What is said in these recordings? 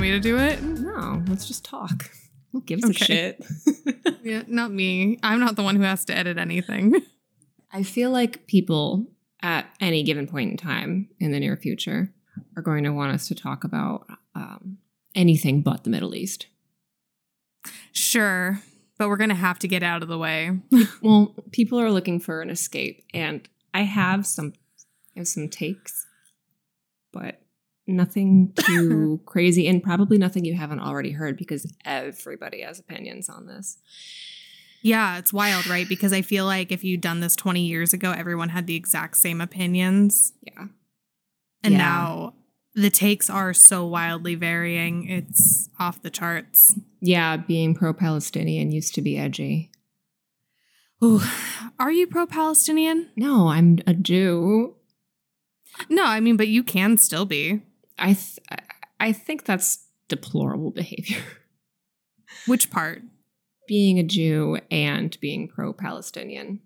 Want me to do it? No, let's just talk. Who gives a shit? Yeah, not me. I'm not the one who has to edit anything. I feel like people at any given point in time in the near future are going to want us to talk about um, anything but the Middle East. Sure, but we're gonna have to get out of the way. Well, people are looking for an escape, and I have some, I have some takes, but nothing too crazy, and probably nothing you haven't already heard because everybody has opinions on this. Yeah, it's wild, right? Because I feel like if you'd done this 20 years ago, everyone had the exact same opinions. Yeah, And Yeah. now the takes are so wildly varying. It's off the charts. yeah. Being pro-Palestinian used to be edgy. Ooh, are you pro Palestinian? No, I'm a Jew. No, I mean, but you can still be. I th- I think that's deplorable behavior. Which part? being a Jew and being pro-Palestinian.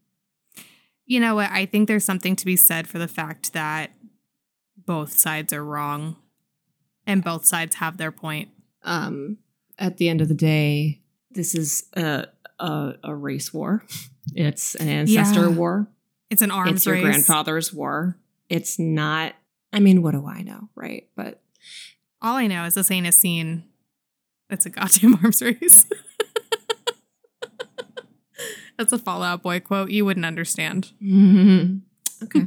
You know what? I think there's something to be said for the fact that both sides are wrong and both sides have their point. Um, at the end of the day, this is a a, a race war. It's an ancestor Yeah. war. It's an arms it's your race. grandfather's war. It's not. I mean, what do I know, right? But All I know is this ain't a scene. It's a goddamn arms race. That's a Fall Out Boy quote. You wouldn't understand. okay,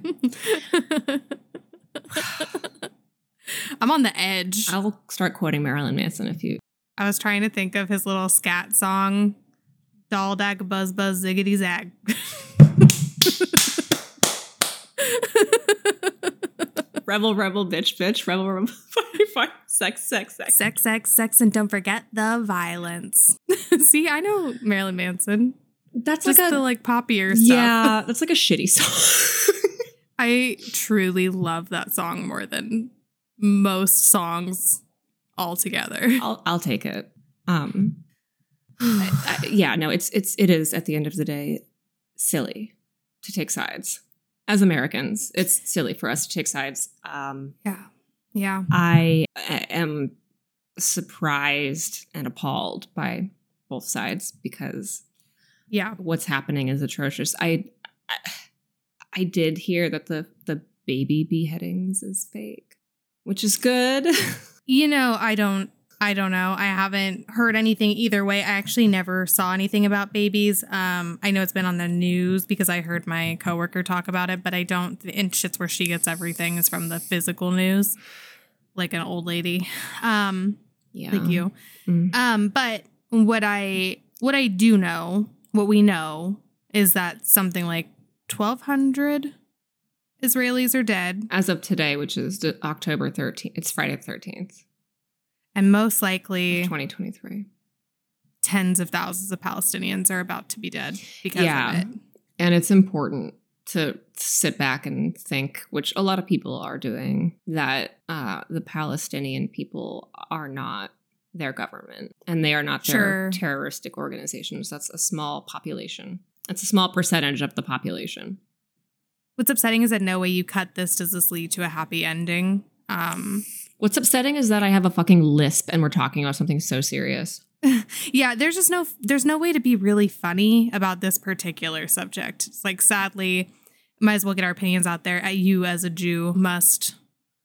I'm on the edge. I'll start quoting Marilyn Manson if you. I was trying to think of his little scat song, Doll Dag Buzz Buzz Ziggity Zag. Rebel, rebel, bitch, bitch, rebel, rebel, fire, fire, sex, sex, sex. sex, sex, sex, and don't forget the violence. See, I know Marilyn Manson. That's Just like a the like poppier stuff. yeah. That's like a shitty song. I truly love that song more than most songs altogether. I'll I'll take it. Um, I, I- yeah, no, it's it's it is at the end of the day silly to take sides as Americans. It's silly for us to take sides. Um, yeah. Yeah. I am surprised and appalled by both sides because Yeah. what's happening is atrocious. I, I I did hear that the the baby beheadings is fake, which is good. You know, I don't I don't know. I haven't heard anything either way. I actually never saw anything about babies. Um, I know it's been on the news because I heard my coworker talk about it, but I don't and shit's where she gets everything is from the physical news. Like an old lady. Um, yeah, like you. Mm. Um, but what I what I do know, what we know, is that something like twelve hundred Israelis are dead, As of today, which is October 13th, it's Friday the 13th, and most likely 2023. tens of thousands of Palestinians are about to be dead because Yeah. of it. And it's important to sit back and think, which a lot of people are doing, that uh, the Palestinian people are not their government and they are not their Sure. terroristic organizations. That's a small population. It's a small percentage of the population. What's upsetting is that no way you cut this does this lead to a happy ending. Um, What's upsetting is that I have a fucking lisp and we're talking about something so serious. yeah, there's just no there's no way to be really funny about this particular subject. It's like sadly, might as well get our opinions out there. At you as a Jew must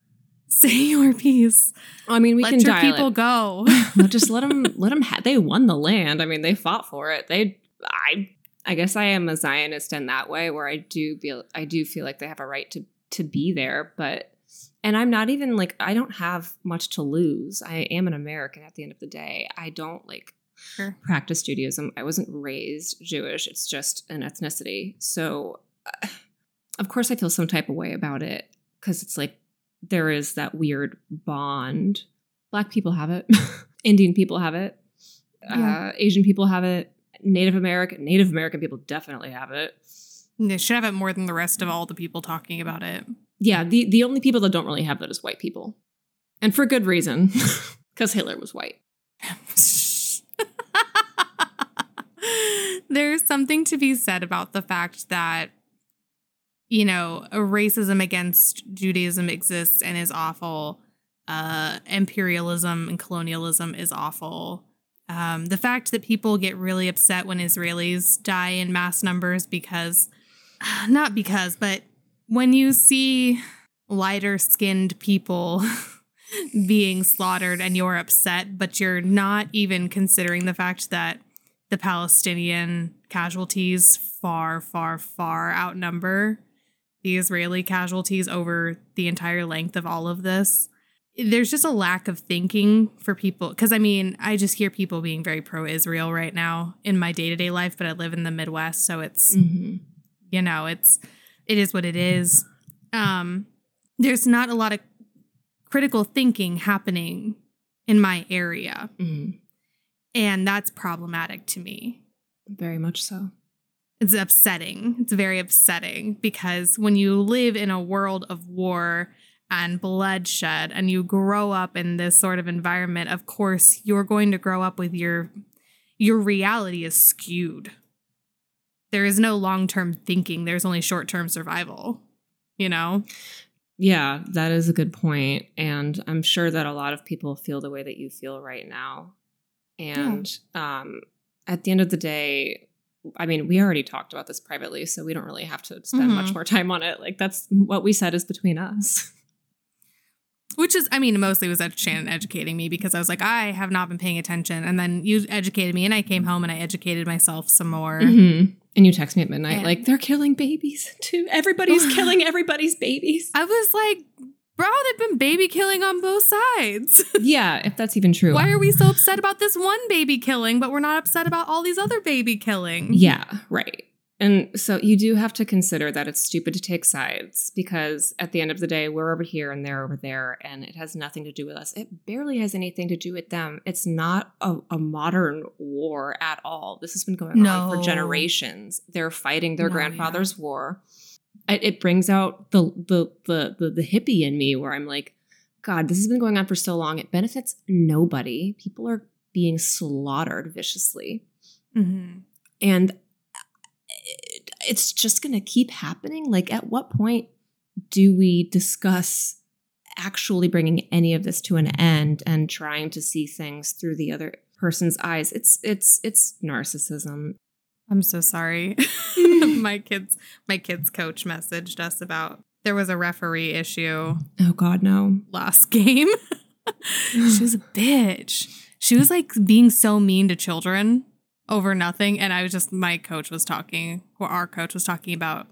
say your piece. I mean, we Let can your people it. go. just let them let them ha- they won the land i mean they fought for it they i i guess i am a zionist in that way where i do feel i do feel like they have a right to to be there but and i'm not even like i don't have much to lose. I am an american at the end of the day. I don't like Sure. practice judaism. I wasn't raised jewish. It's just an ethnicity. So uh, of course i feel some type of way about it because it's like there is that weird bond. Black people have it. Indian people have it. Yeah. uh, asian people have it. Native american native american people definitely have it. They should have it more than the rest of all the people talking about it. Yeah the, the only people that don't really have that is white people and for good reason because hitler was white There's something to be said about the fact that, you know, racism against Judaism exists and is awful. uh, imperialism and colonialism is awful. Um, the fact that people get really upset when Israelis die in mass numbers because, not because, but when you see lighter skinned people being slaughtered and you're upset, but you're not even considering the fact that the Palestinian casualties far, far, far outnumber the Israeli casualties over the entire length of all of this. There's just a lack of thinking for people. Because I mean, I just hear people being very pro Israel right now in my day to day life, but I live in the Midwest. So it's, Mm-hmm. you know, it's, it is what it is. Um, there's not a lot of critical thinking happening in my area. Mm-hmm. And that's problematic to me. Very much so. It's upsetting. It's very upsetting because when you live in a world of war and bloodshed and you grow up in this sort of environment, of course, you're going to grow up with your your reality is skewed. There is no long-term thinking, there's only short-term survival. You know? Yeah, that is a good point. And I'm sure that a lot of people feel the way that you feel right now. And um, at the end of the day, I mean, we already talked about this privately, so we don't really have to spend much Mhm. more time on it. Like, that's what we said is between us. Which is, I mean, mostly was that Shannon educating me because I was like, I have not been paying attention. And then you educated me, and I came home and I educated myself some more. Mhm. And you text me at midnight, And- like, they're killing babies too. Everybody's killing everybody's babies. I was like, bro, they've been baby killing on both sides. yeah, if that's even true. Why are we so upset about this one baby killing, but we're not upset about all these other baby killing? Yeah, right. And so you do have to consider that it's stupid to take sides because at the end of the day, we're over here and they're over there, and it has nothing to do with us. It barely has anything to do with them. It's not a, a modern war at all. This has been going on for generations. They're fighting their No, grandfather's war. It, it brings out the, the the the the hippie in me where I'm like, God, this has been going on for so long. It benefits nobody. People are being slaughtered viciously Mhm. and it's just going to keep happening like at what point do we discuss actually bringing any of this to an end and trying to see things through the other person's eyes it's it's it's narcissism I'm so sorry. my kids, my kids' coach messaged us about there was a referee issue oh god no last game. she was a bitch. She was like being so mean to children over nothing. And I was just, my coach was talking, or our coach was talking about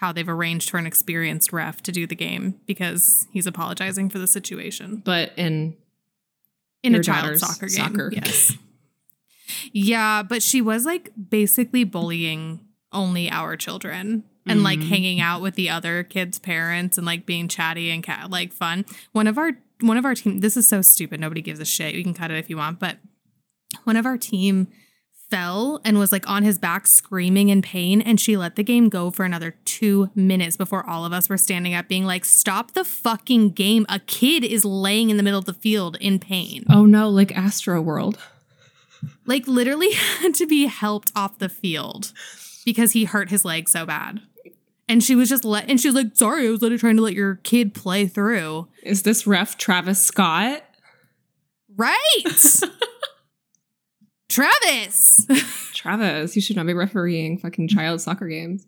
how they've arranged for an experienced ref to do the game because he's apologizing for the situation but in in a child soccer game. soccer. Yes. yeah, but she was like basically bullying only our children and like Mhm. hanging out with the other kids' parents and like being chatty and like fun. One of our one of our team. This is so stupid. Nobody gives a shit. You can cut it if you want, but one of our team fell and was like on his back screaming in pain and she let the game go for another 2 minutes before all of us were standing up being like stop the fucking game a kid is laying in the middle of the field in pain oh no like astro world like literally had to be helped off the field because he hurt his leg so bad. And she was just let and she was like, sorry, I was literally trying to let your kid play through. is this ref travis scott Right. Travis. travis you should not be refereeing fucking child soccer games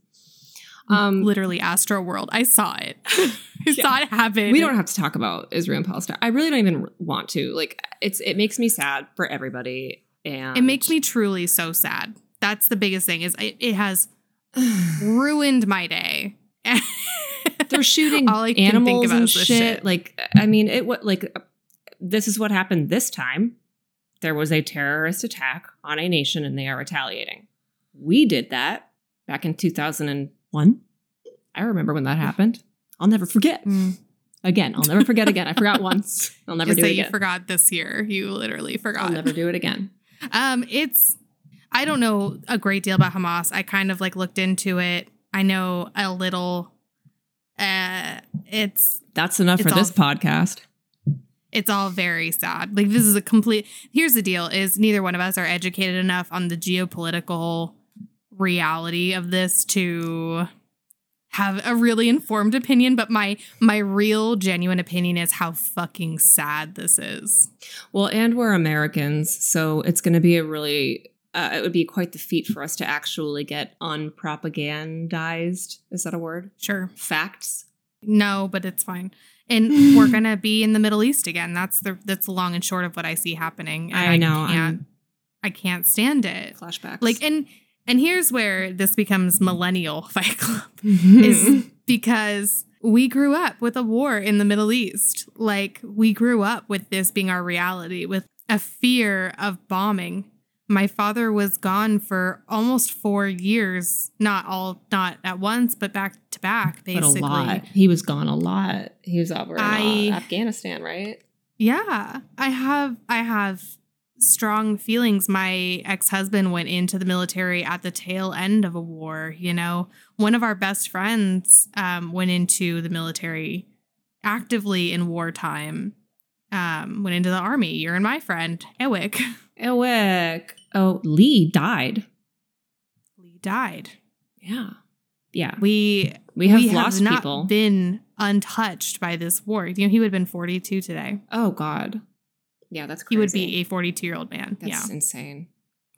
um literally Astro World. I saw it. I Yeah. saw it happen. we don't have to talk about Israel and Palestine. I really don't even want to. Like it's it makes me sad for everybody and it makes me truly so sad. That's the biggest thing is it, it has ruined my day. they're shooting All I can think animals about and is shit. shit. Like I mean it what like this is what happened this time. There was a terrorist attack on a nation and they are retaliating. We did that back in 2001. I remember when that happened. I'll never forget. Mm. Again, I'll never forget again. I forgot once. I'll never Just do it you again. forgot this year. You literally forgot. I'll never do it again. Um, it's I don't know a great deal about Hamas. I kind of like looked into it. I know a little. Uh, it's That's enough It's for this podcast. It's all very sad. Like this is a complete. Here's the deal: is neither one of us are educated enough on the geopolitical reality of this to have a really informed opinion, but my my real genuine opinion is how fucking sad this is. Well, and we're Americans, so it's going to be a really uh, it would be quite the feat for us to actually get unpropagandized. Is that a word? Sure. Facts. No, but it's fine. And we're gonna be in the Middle East again. That's the that's the long and short of what I see happening. And I know. Can't, I'm- I can't stand it. Flashbacks. Like and and here's where this becomes millennial Fight Club. is is because we grew up with a war in the Middle East. Like we grew up with this being our reality, with a fear of bombing. My father was gone for almost four years, not all, not at once, but back to back, basically. but a lot. He was gone a lot. He was over in uh, Afghanistan, right? Yeah, I have, I have strong feelings. My ex husband went into the military at the tail end of a war. You know, one of our best friends um, went into the military actively in wartime. Um, went into the army. You're and my friend Ewick. Ewick. Oh, Lee died. Lee died. Yeah. Yeah. We We have we lost not people. been untouched by this war. You know, he would have been 42 today. oh God. Yeah, that's crazy. He would be a 42 year old man. That's yeah. insane.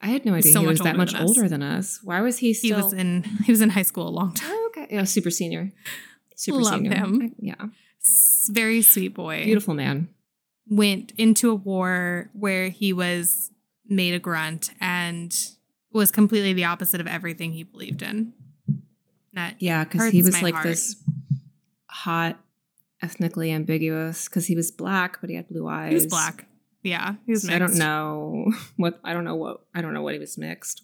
I had no idea So he was that much than older than us. Why was he He was in he was in high school a long time. Oh, okay. Yeah, super senior. Super Love senior. him. Yeah. Very sweet boy. Beautiful man. Went into a war where he was made a grunt and was completely the opposite of everything he believed in. That Yeah, because he was like heart. this hot, ethnically ambiguous. Because he was black, but he had blue eyes. he was black. Yeah, he was So I don't know what I don't know what I don't know what he was mixed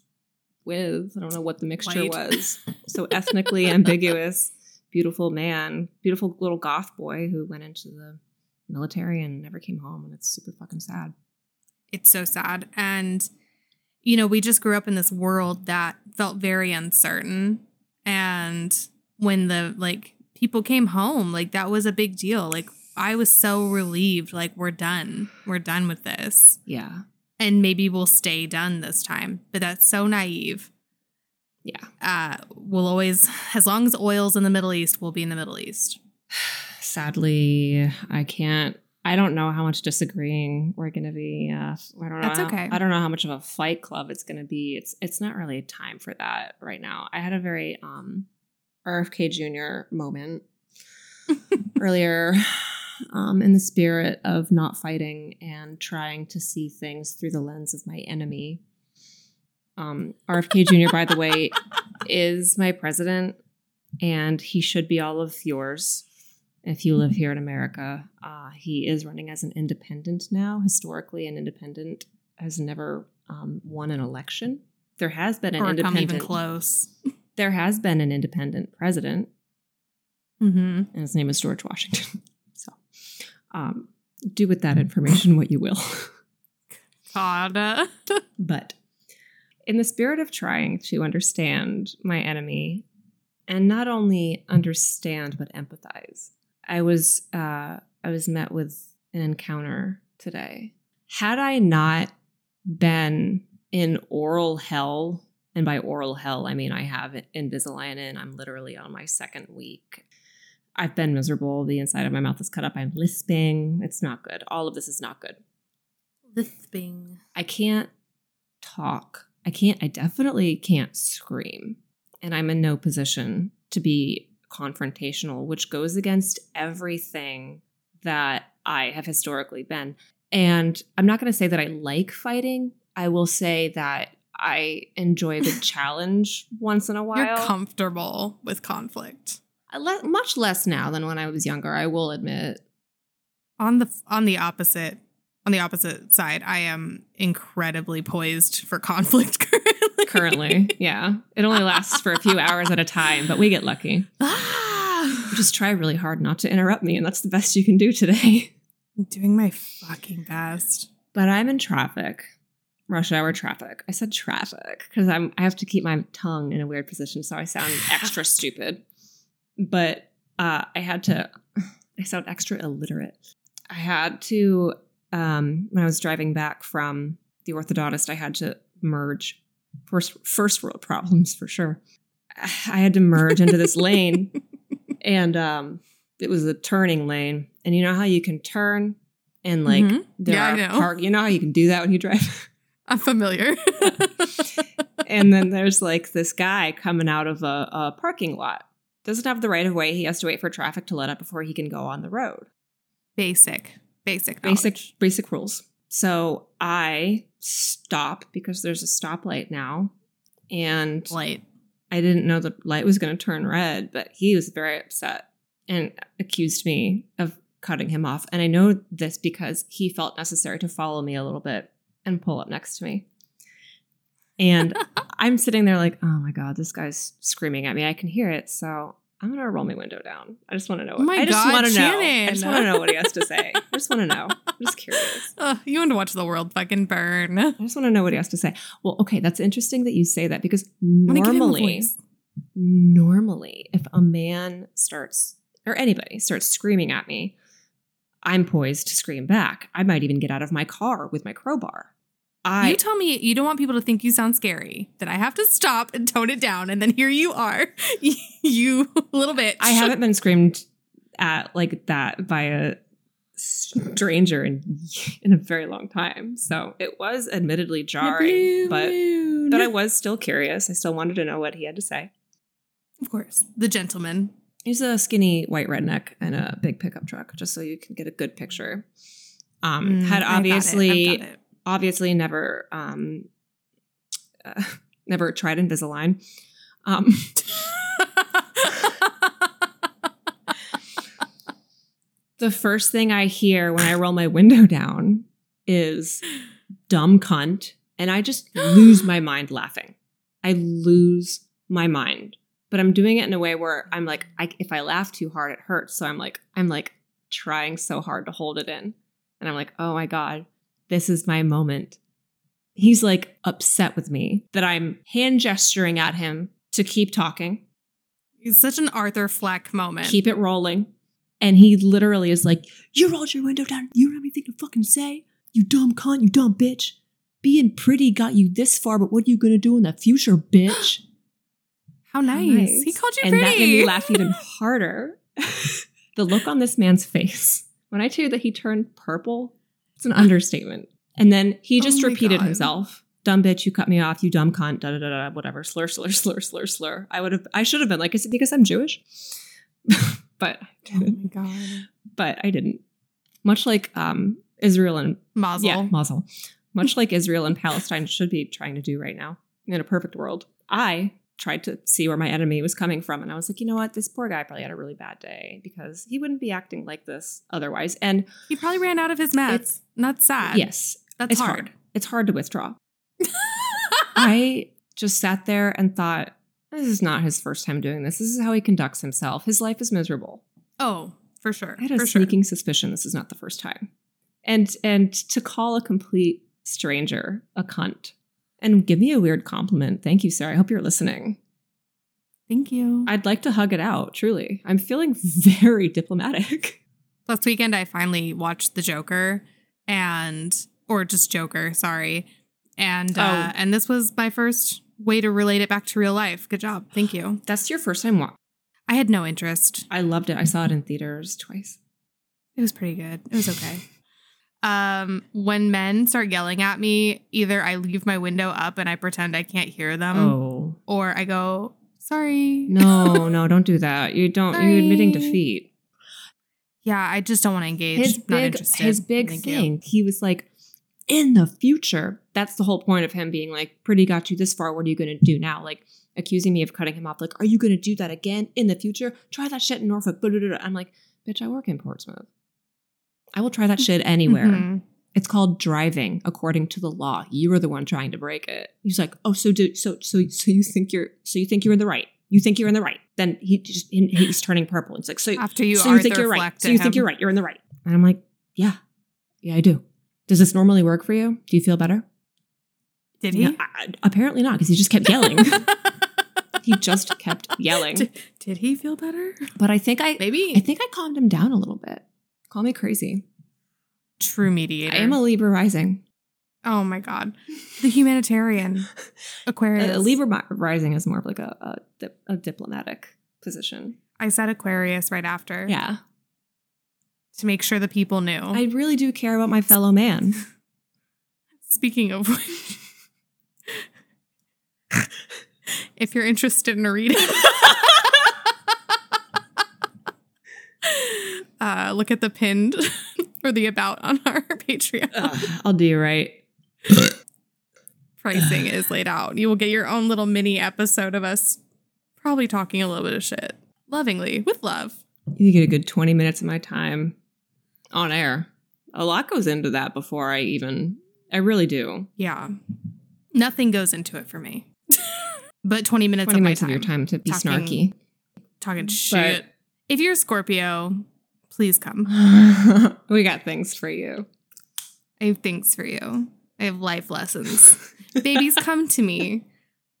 with. I don't know what the mixture White. was. So ethnically ambiguous, beautiful man, beautiful little goth boy who went into the military and never came home, and it's super fucking sad. It's so sad. And, you know, we just grew up in this world that felt very uncertain. And when the like people came home, like that was a big deal. Like I was so relieved, like we're done. We're done with this. Yeah, And maybe we'll stay done this time. But that's so naive. yeah. Uh we'll always as long as oil's in the Middle East, we'll be in the Middle East. Sadly, I can't. I don't know how much disagreeing we're going to be. Uh, I don't know. That's how- okay. I don't know how much of a fight club it's going to be. It's it's not really a time for that right now. I had a very um RFK Jr. moment earlier, um, in the spirit of not fighting and trying to see things through the lens of my enemy. Um, RFK Jr. by the way, is my president, and he should be all of yours if you live here in America. Uh, he is running as an independent now. Historically, an independent has never um, won an election. There has been an or come independent. even close. There has been an independent president, Mm-hmm. and his name is George Washington. So, um, do with that information what you will. God. But in the spirit of trying to understand my enemy and not only understand but empathize, I was uh, I was met with an encounter today. Had I not been in oral hell, and by oral hell I mean I have Invisalign in. I'm literally on my second week. I've been miserable. The inside of my mouth is cut up. I'm lisping. It's not good. All of this is not good. Lisping. I can't talk. I can't, I definitely can't scream. And I'm in no position to be confrontational, which goes against everything that I have historically been. And I'm not going to say that I like fighting. I will say that I enjoy the challenge once in a while. You're comfortable with conflict. Le- much less now than when I was younger, I will admit. On the on the opposite on the opposite side, I am incredibly poised for conflict currently. Yeah. It only lasts for a few hours at a time, but we get lucky. Ah! just try really hard not to interrupt me, and that's the best you can do today. I'm doing my fucking best. But I'm in traffic, rush hour traffic. I said traffic because I'm I have to keep my tongue in a weird position, so I sound extra stupid. But uh, I had to. I sound extra illiterate. I had to um, when I was driving back from the orthodontist. I had to merge first first world problems for sure. I had to merge into this lane, and um, it was a turning lane. And you know how you can turn and like Mhm. there Yeah, I know. park. You know how you can do that when you drive. I'm familiar. and then there's like this guy coming out of a, a parking lot. Doesn't have the right of way. He has to wait for traffic to let up before he can go on the road. basic, basic, Basic basic rules. So I stop because there's a stoplight now, and light. I didn't know the light was going to turn red, but he was very upset and accused me of cutting him off. And I know this because he felt necessary to follow me a little bit and pull up next to me. And I'm sitting there like, oh my God, this guy's screaming at me. I can hear it. So I'm to roll my window down. I just want to know. Oh my I just want to know. I just want to know what he has to say. I just want to know. I'm just curious. Ugh, you want to watch the world fucking burn. I just want to know what he has to say. Well, okay, that's interesting that you say that because Wanna give him a normally, normally, if a man starts or anybody starts screaming at me, I'm poised to scream back. I might even get out of my car with my crowbar. I you tell me you don't want people to think you sound scary. That I have to stop and tone it down, and then here you are, you little bitch. I haven't been screamed at like that by a stranger in in a very long time. So it was admittedly jarring, but but I was still curious. I still wanted to know what he had to say. of course, the gentleman. He's a skinny white redneck and a big pickup truck, just so you can get a good picture. Um, Mm, had I've got it, I've obviously. Obviously never um, uh, never tried Invisalign. Um, the first thing I hear when I roll my window down is dumb cunt. And I just lose my mind laughing. I lose my mind. But I'm doing it in a way where I'm like, I, if I laugh too hard, it hurts. So I'm like, I'm like trying so hard to hold it in. And I'm like, oh my God, this is my moment. He's like upset with me that I'm hand gesturing at him to keep talking, It's such an Arthur Fleck moment. keep it rolling. And he literally is like, You rolled your window down. You don't have anything to fucking say. You dumb cunt. You dumb bitch. Being pretty got you this far, but what are you going to do in the future, bitch? How nice. He called you and pretty. that made me laugh even harder. the look on this man's face when I tell you that he turned purple, it's an understatement. And then he Oh just my repeated God. himself. Dumb bitch, you cut me off, you dumb cunt, da da da da, whatever. Slur, slur, slur, slur, slur. I would have, I should have been like, is it because I'm Jewish? but, I oh didn't. my god. but I didn't. Much like um, Israel and Mazel. yeah, Mazel. Much like Israel and Palestine should be trying to do right now in a perfect world. I tried to see where my enemy was coming from. And I was like, you know what? This poor guy probably had a really bad day because he wouldn't be acting like this otherwise. And He probably ran out of his meds. That's sad. yes, That's it's hard. hard. It's hard to withdraw. I just sat there and thought, this is not his first time doing this. This is how he conducts himself. His life is miserable. oh, for sure. I had a for sure. sneaking suspicion this is not the first time. And and to call a complete stranger a cunt and give me a weird compliment. Thank you, sir. I hope you're listening. Thank you. I'd like to hug it out, truly. I'm feeling very diplomatic. Last weekend, I finally watched The Joker, and or just Joker, sorry, and uh, Oh. and this was my first way to relate it back to real life. Good job, thank you. That's your first time watching. I had no interest. I loved it. I saw it in theaters twice. It was pretty good. It was okay. Um, when men start yelling at me, either I leave my window up and I pretend I can't hear them, oh. or I go, "Sorry." No, no, don't do that. You don't you're admitting defeat. Yeah, I just don't want to engage. his Not big his big Thank you. thing. He was like, in the future. That's the whole point of him being like, pretty got you this far. What are you gonna do now? Like accusing me of cutting him off. Like, are you gonna do that again in the future? Try that shit in Norfolk. I'm like, bitch, I work in Portsmouth. I will try that shit anywhere. Mhm. It's called driving according to the law. You are the one trying to break it. He's like, oh, so do so so so you think you're so you think you're in the right. You think you're in the right. Then he just he- he's turning purple. It's like so After you, so you think you're right. So you think you're right. You're in the right. And I'm like, yeah, yeah, I do. Does this normally work for you? Do you feel better? Did he? No, I- I- apparently not, because he just kept yelling. he just kept yelling. did, did he feel better? But I think I, Maybe. I think I calmed him down a little bit. Call me crazy. True mediator. I am a Libra rising. Oh my god, the humanitarian Aquarius. Uh, Libra rising is more of like a a, a diplomatic position. I said Aquarius right after. Yeah, To make sure the people knew. I really do care about my fellow man. Speaking of which, if you're interested in a reading, uh, look at the pinned or the about on our Patreon. Ugh, I'll do you right. Pricing is laid out. You will get your own little mini episode of us probably talking a little bit of shit. Lovingly, with love. You get a good twenty minutes of my time on air. A lot goes into that before I even. I really do. Yeah. Nothing goes into it for me. but 20 minutes Twenty of my minutes time. of your time to be talking snarky. Talking shit. if you're a Scorpio, please come. we got things for you. I have things for you. I have life lessons. babies, come to me.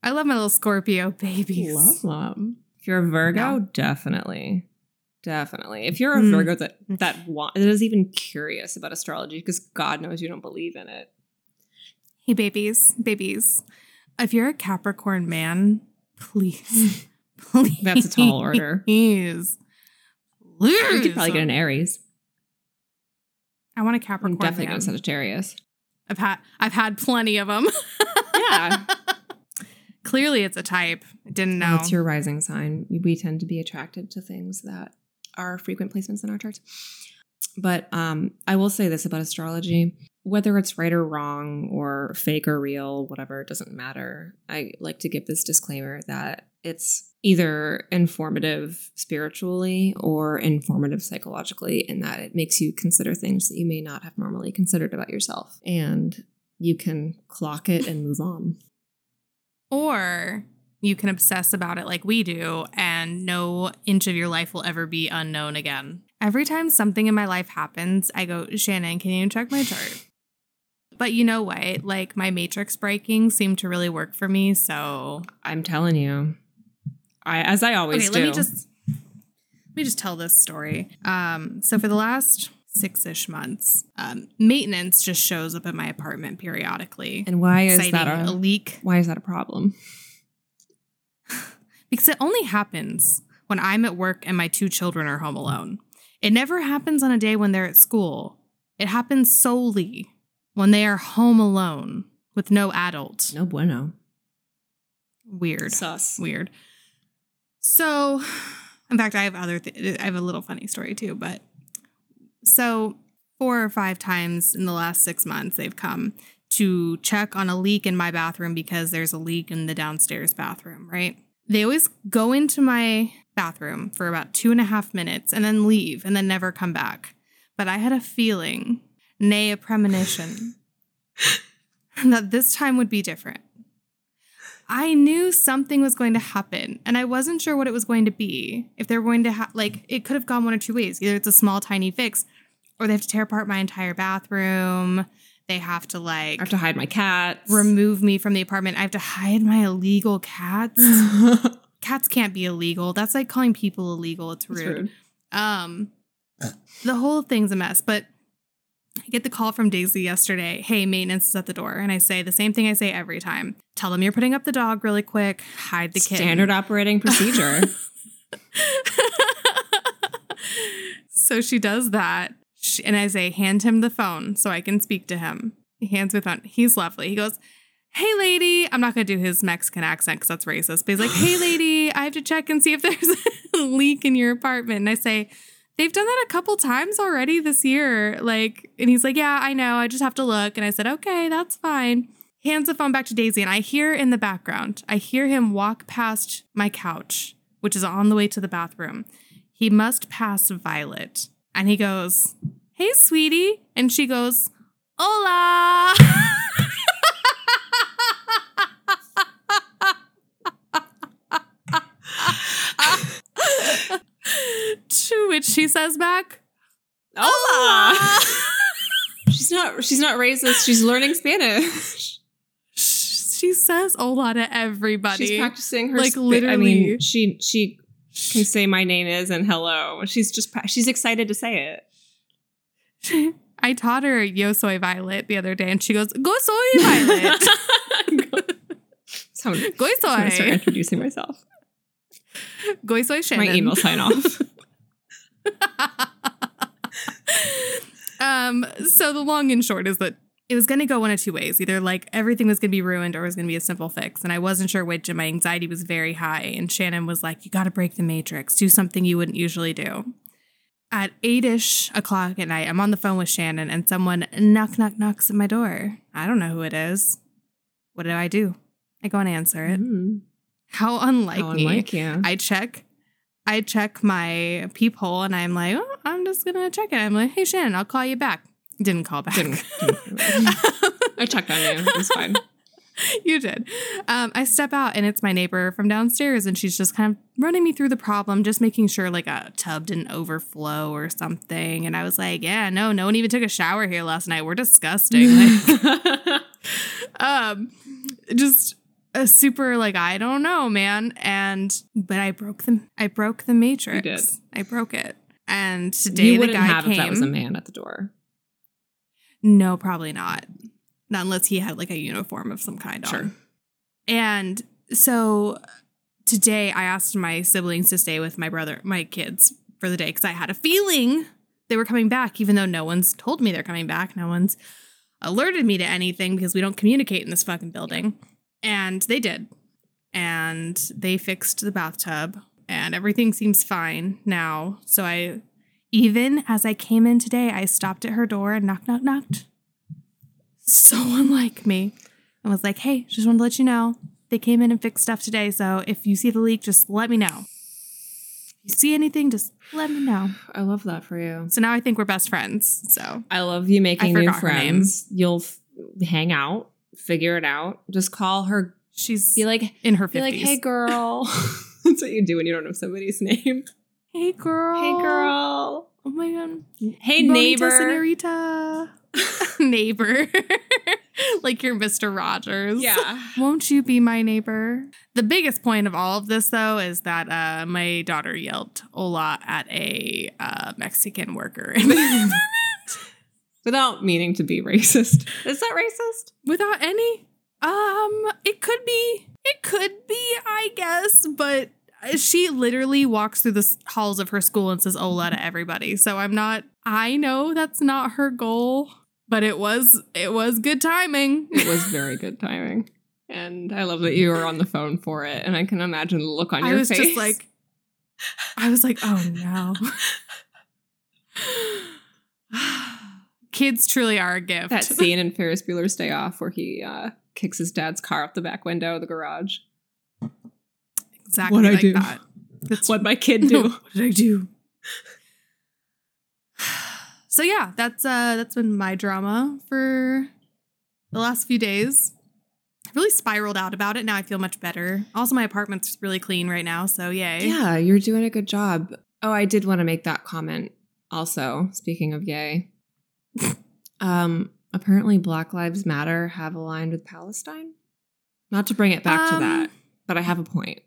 I love my little Scorpio babies. Love them. If you're a Virgo, Yeah. definitely, definitely. If you're a Mm. Virgo that that wa- that is even curious about astrology, because God knows you don't believe in it. Hey, babies, babies. If you're a Capricorn man, please, please. That's a tall order. Please. You could probably get an Aries. I want a I'm Capricorn definitely man. get a Sagittarius. I've had I've had plenty of them. Yeah. Clearly, it's a type. I didn't know. That's your rising sign. We tend to be attracted to things that are frequent placements in our charts. But um, I will say this about astrology whether it's right or wrong or fake or real, whatever, it doesn't matter. I like to give this disclaimer that it's either informative spiritually or informative psychologically, in that it makes you consider things that you may not have normally considered about yourself. And you can clock it and move on. Or you can obsess about it like we do, and no inch of your life will ever be unknown again. Every time something in my life happens, I go, Shannon, can you check my chart? But you know what? Like my matrix breaking seemed to really work for me. So I'm telling you. I as I always okay, do. let me just let me just tell this story. Um, so for the last six-ish months, um, maintenance just shows up at my apartment periodically, and why is that a a, leak why is that a problem? because it only happens when I'm at work and my two children are home alone. It never happens on a day when they're at school. It happens solely when they are home alone with no adult. No bueno. Weird. Sus. Weird. So, in fact, I have other. Th- I have a little funny story too. But so four or five times in the last six months, they've come to check on a leak in my bathroom because there's a leak in the downstairs bathroom. Right? They always go into my bathroom for about two and a half minutes and then leave and then never come back. But I had a feeling, nay, a premonition, that this time would be different. I knew something was going to happen and I wasn't sure what it was going to be. If they're going to have, like, it could have gone one or two ways. Either it's a small, tiny fix or they have to tear apart my entire bathroom. They have to, like, I have to hide my cats. remove me from the apartment. I have to hide my illegal cats. cats can't be illegal. That's like calling people illegal. It's It's rude. rude. Um, the whole thing's a mess. But I get the call from Daisy yesterday. Hey, maintenance is at the door, and I say the same thing I say every time. Tell them you're putting up the dog really quick. Hide the kitten. Standard operating procedure. so she does that, She- and I say, hand him the phone so I can speak to him. He hands me the phone. He's lovely. He goes. Hey, lady. I'm not going to do his Mexican accent because that's racist. But he's like, Hey, lady, I have to check and see if there's a leak in your apartment. And I say, they've done that a couple times already this year. Like, and he's like, yeah, I know. I just have to look. And I said, okay, that's fine. Hands the phone back to Daisy, and I hear in the background, I hear him walk past my couch, which is on the way to the bathroom. He must pass Violet. And he goes, hey, sweetie. And she goes, hola. which she says back, Hola. she's not. She's not racist. She's learning Spanish. she says hola to everybody. She's practicing her. Like, I literally. mean, she she can say my name is and hello. She's just she's excited to say it. I taught her Yo Soy Violet the other day, and she goes, "Go soy Violet, so I'm go gonna start soy, introducing myself. go soy." Shannon. My email sign off. um, so the long and short is that it was going to go one of two ways. Either like everything was going to be ruined or it was going to be a simple fix. And I wasn't sure which, and my anxiety was very high. And Shannon was like, You got to break the matrix, do something you wouldn't usually do. At eight ish o'clock at night, I'm on the phone with Shannon, and someone knock, knock, knocks at my door. I don't know who it is. What do I do? I go and answer it. Mm. How unlike How me. unlike you. I check I check my peephole and I'm like, oh, I'm just gonna check it. I'm like, hey Shannon, I'll call you back. Didn't call back. Didn't- I checked on you. It was fine. you did. Um, I step out and it's my neighbor from downstairs, and she's just kind of running me through the problem, just making sure like a tub didn't overflow or something. And I was like, yeah, no, no one even took a shower here last night. We're disgusting. Like, um, just a super like I don't know, man. And but I broke the I broke the matrix. You did. I broke it. And today you the guy have came. if that was a man at the door. No, probably not. Not unless he had like a uniform of some kind Sure. on. And so today I asked my siblings to stay with my brother, my kids for the day because I had a feeling they were coming back, even though no one's told me they're coming back. No one's alerted me to anything because we don't communicate in this fucking building. And they did. And they fixed the bathtub and everything seems fine now. So I even as I came in today, I stopped at her door and knock, knock, knocked. So unlike me. I was like, hey, just wanted to let you know they came in and fixed stuff today. So if you see the leak, just let me know. If you see anything, just let me know. I love that for you. So now I think we're best friends. So I love you making new forgot her name. friends. You'll f- hang out, figure it out. Just call her. she's Be like, in her be like, hey girl. That's what you do when you don't know somebody's name. hey girl. Hey girl. Oh my God. Hey Bonita neighbor. Senorita. neighbor. like you're Mr. Rogers. Yeah. Won't you be my neighbor? The biggest point of all of this, though, is that uh, my daughter yelled "Hola" at a uh, Mexican worker in the Without meaning to be racist. Is that racist? without any. Um, it could be. It could be, I guess, but she literally walks through the halls of her school and says "Hola" to everybody. So I'm not. I know that's not her goal, but it was. It was good timing. It was very good timing. And I love that you were on the phone for it. And I can imagine the look on I your face. I was just like, I was like, oh no. Kids truly are a gift. that scene in Ferris Bueller's Day Off where he uh, kicks his dad's car out the back window of the garage. exactly What'd I do? that. That's What my kid do? what did I do? So yeah, that's uh that's been my drama for the last few days. I really spiraled out about it. Now I feel much better. Also, my apartment's really clean right now, so yay. Yeah, you're doing a good job. Oh, I did want to make that comment also, speaking of yay. Um, apparently Black Lives Matter have aligned with Palestine. Not to bring it back to Um, that, but I have a point.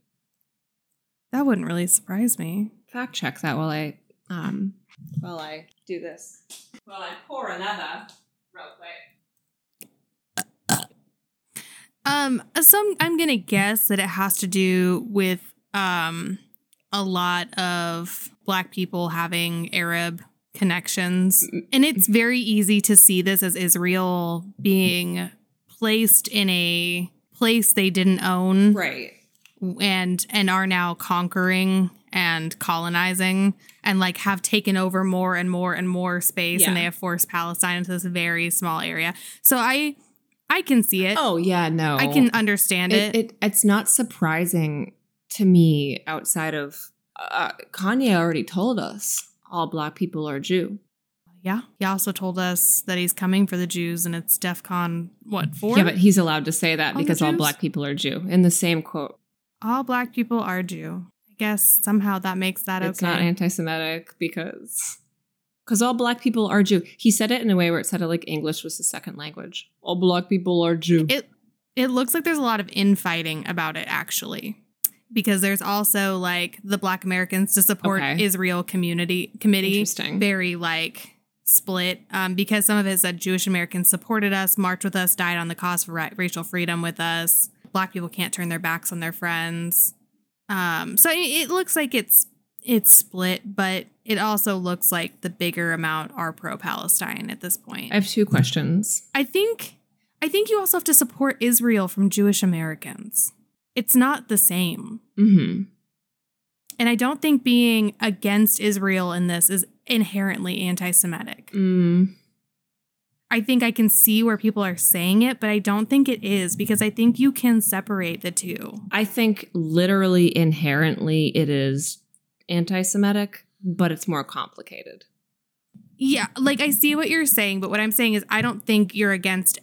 That wouldn't really surprise me. Fact check that while I um while I do this. While I pour another real quick. Um, some I'm gonna guess that it has to do with um a lot of black people having Arab connections. And it's very easy to see this as Israel being placed in a place they didn't own Right. and and are now conquering and colonizing and like have taken over more and more and more space Yeah. and they have forced Palestine into this very small area. So I I can see it. Oh yeah, no. I can understand it. it, it it's not surprising to me outside of uh, Kanye already told us all black people are Jew. yeah. He also told us that he's coming for the Jews and it's DEF CON what four? Yeah, but he's allowed to say that All because all black people are Jew. In the same quote, all black people are Jew. I guess somehow that makes that it's okay. not anti-Semitic because because all black people are Jew. He said it in a way where it sounded like English was his second language. All black people are Jew. It it looks like there's a lot of infighting about it actually. Because there's also like the Black Americans to Support Okay. Israel Community Committee Interesting. very like split um, because some of it said Jewish Americans supported us, marched with us, died on the cause for ra- racial freedom with us. Black people can't turn their backs on their friends. Um, so it, it looks like it's it's split, but it also looks like the bigger amount are pro Palestine at this point. I have two questions. I think I think you also have to support Israel from Jewish Americans. It's not the same. Mm-hmm. And I don't think being against Israel in this is inherently anti-Semitic. Mm. I think I can see where people are saying it, but I don't think it is because I think you can separate the two. I think literally inherently it is anti-Semitic, but it's more complicated. Yeah, like I see what you're saying, but what I'm saying is I don't think you're against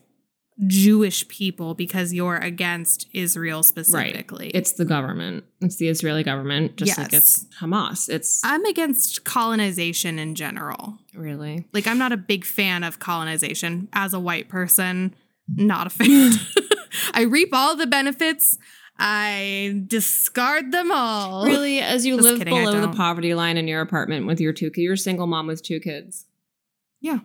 Jewish people because you're against Israel specifically. Right. It's the government. It's the Israeli government, just like it's Hamas. It's I'm against colonization in general. really Like I'm not a big fan of colonization as a white person. Not a fan. I reap all the benefits. I discard them all. really as you Just live kidding, below the poverty line in your apartment with your two. You're a single mom with two kids. Yeah.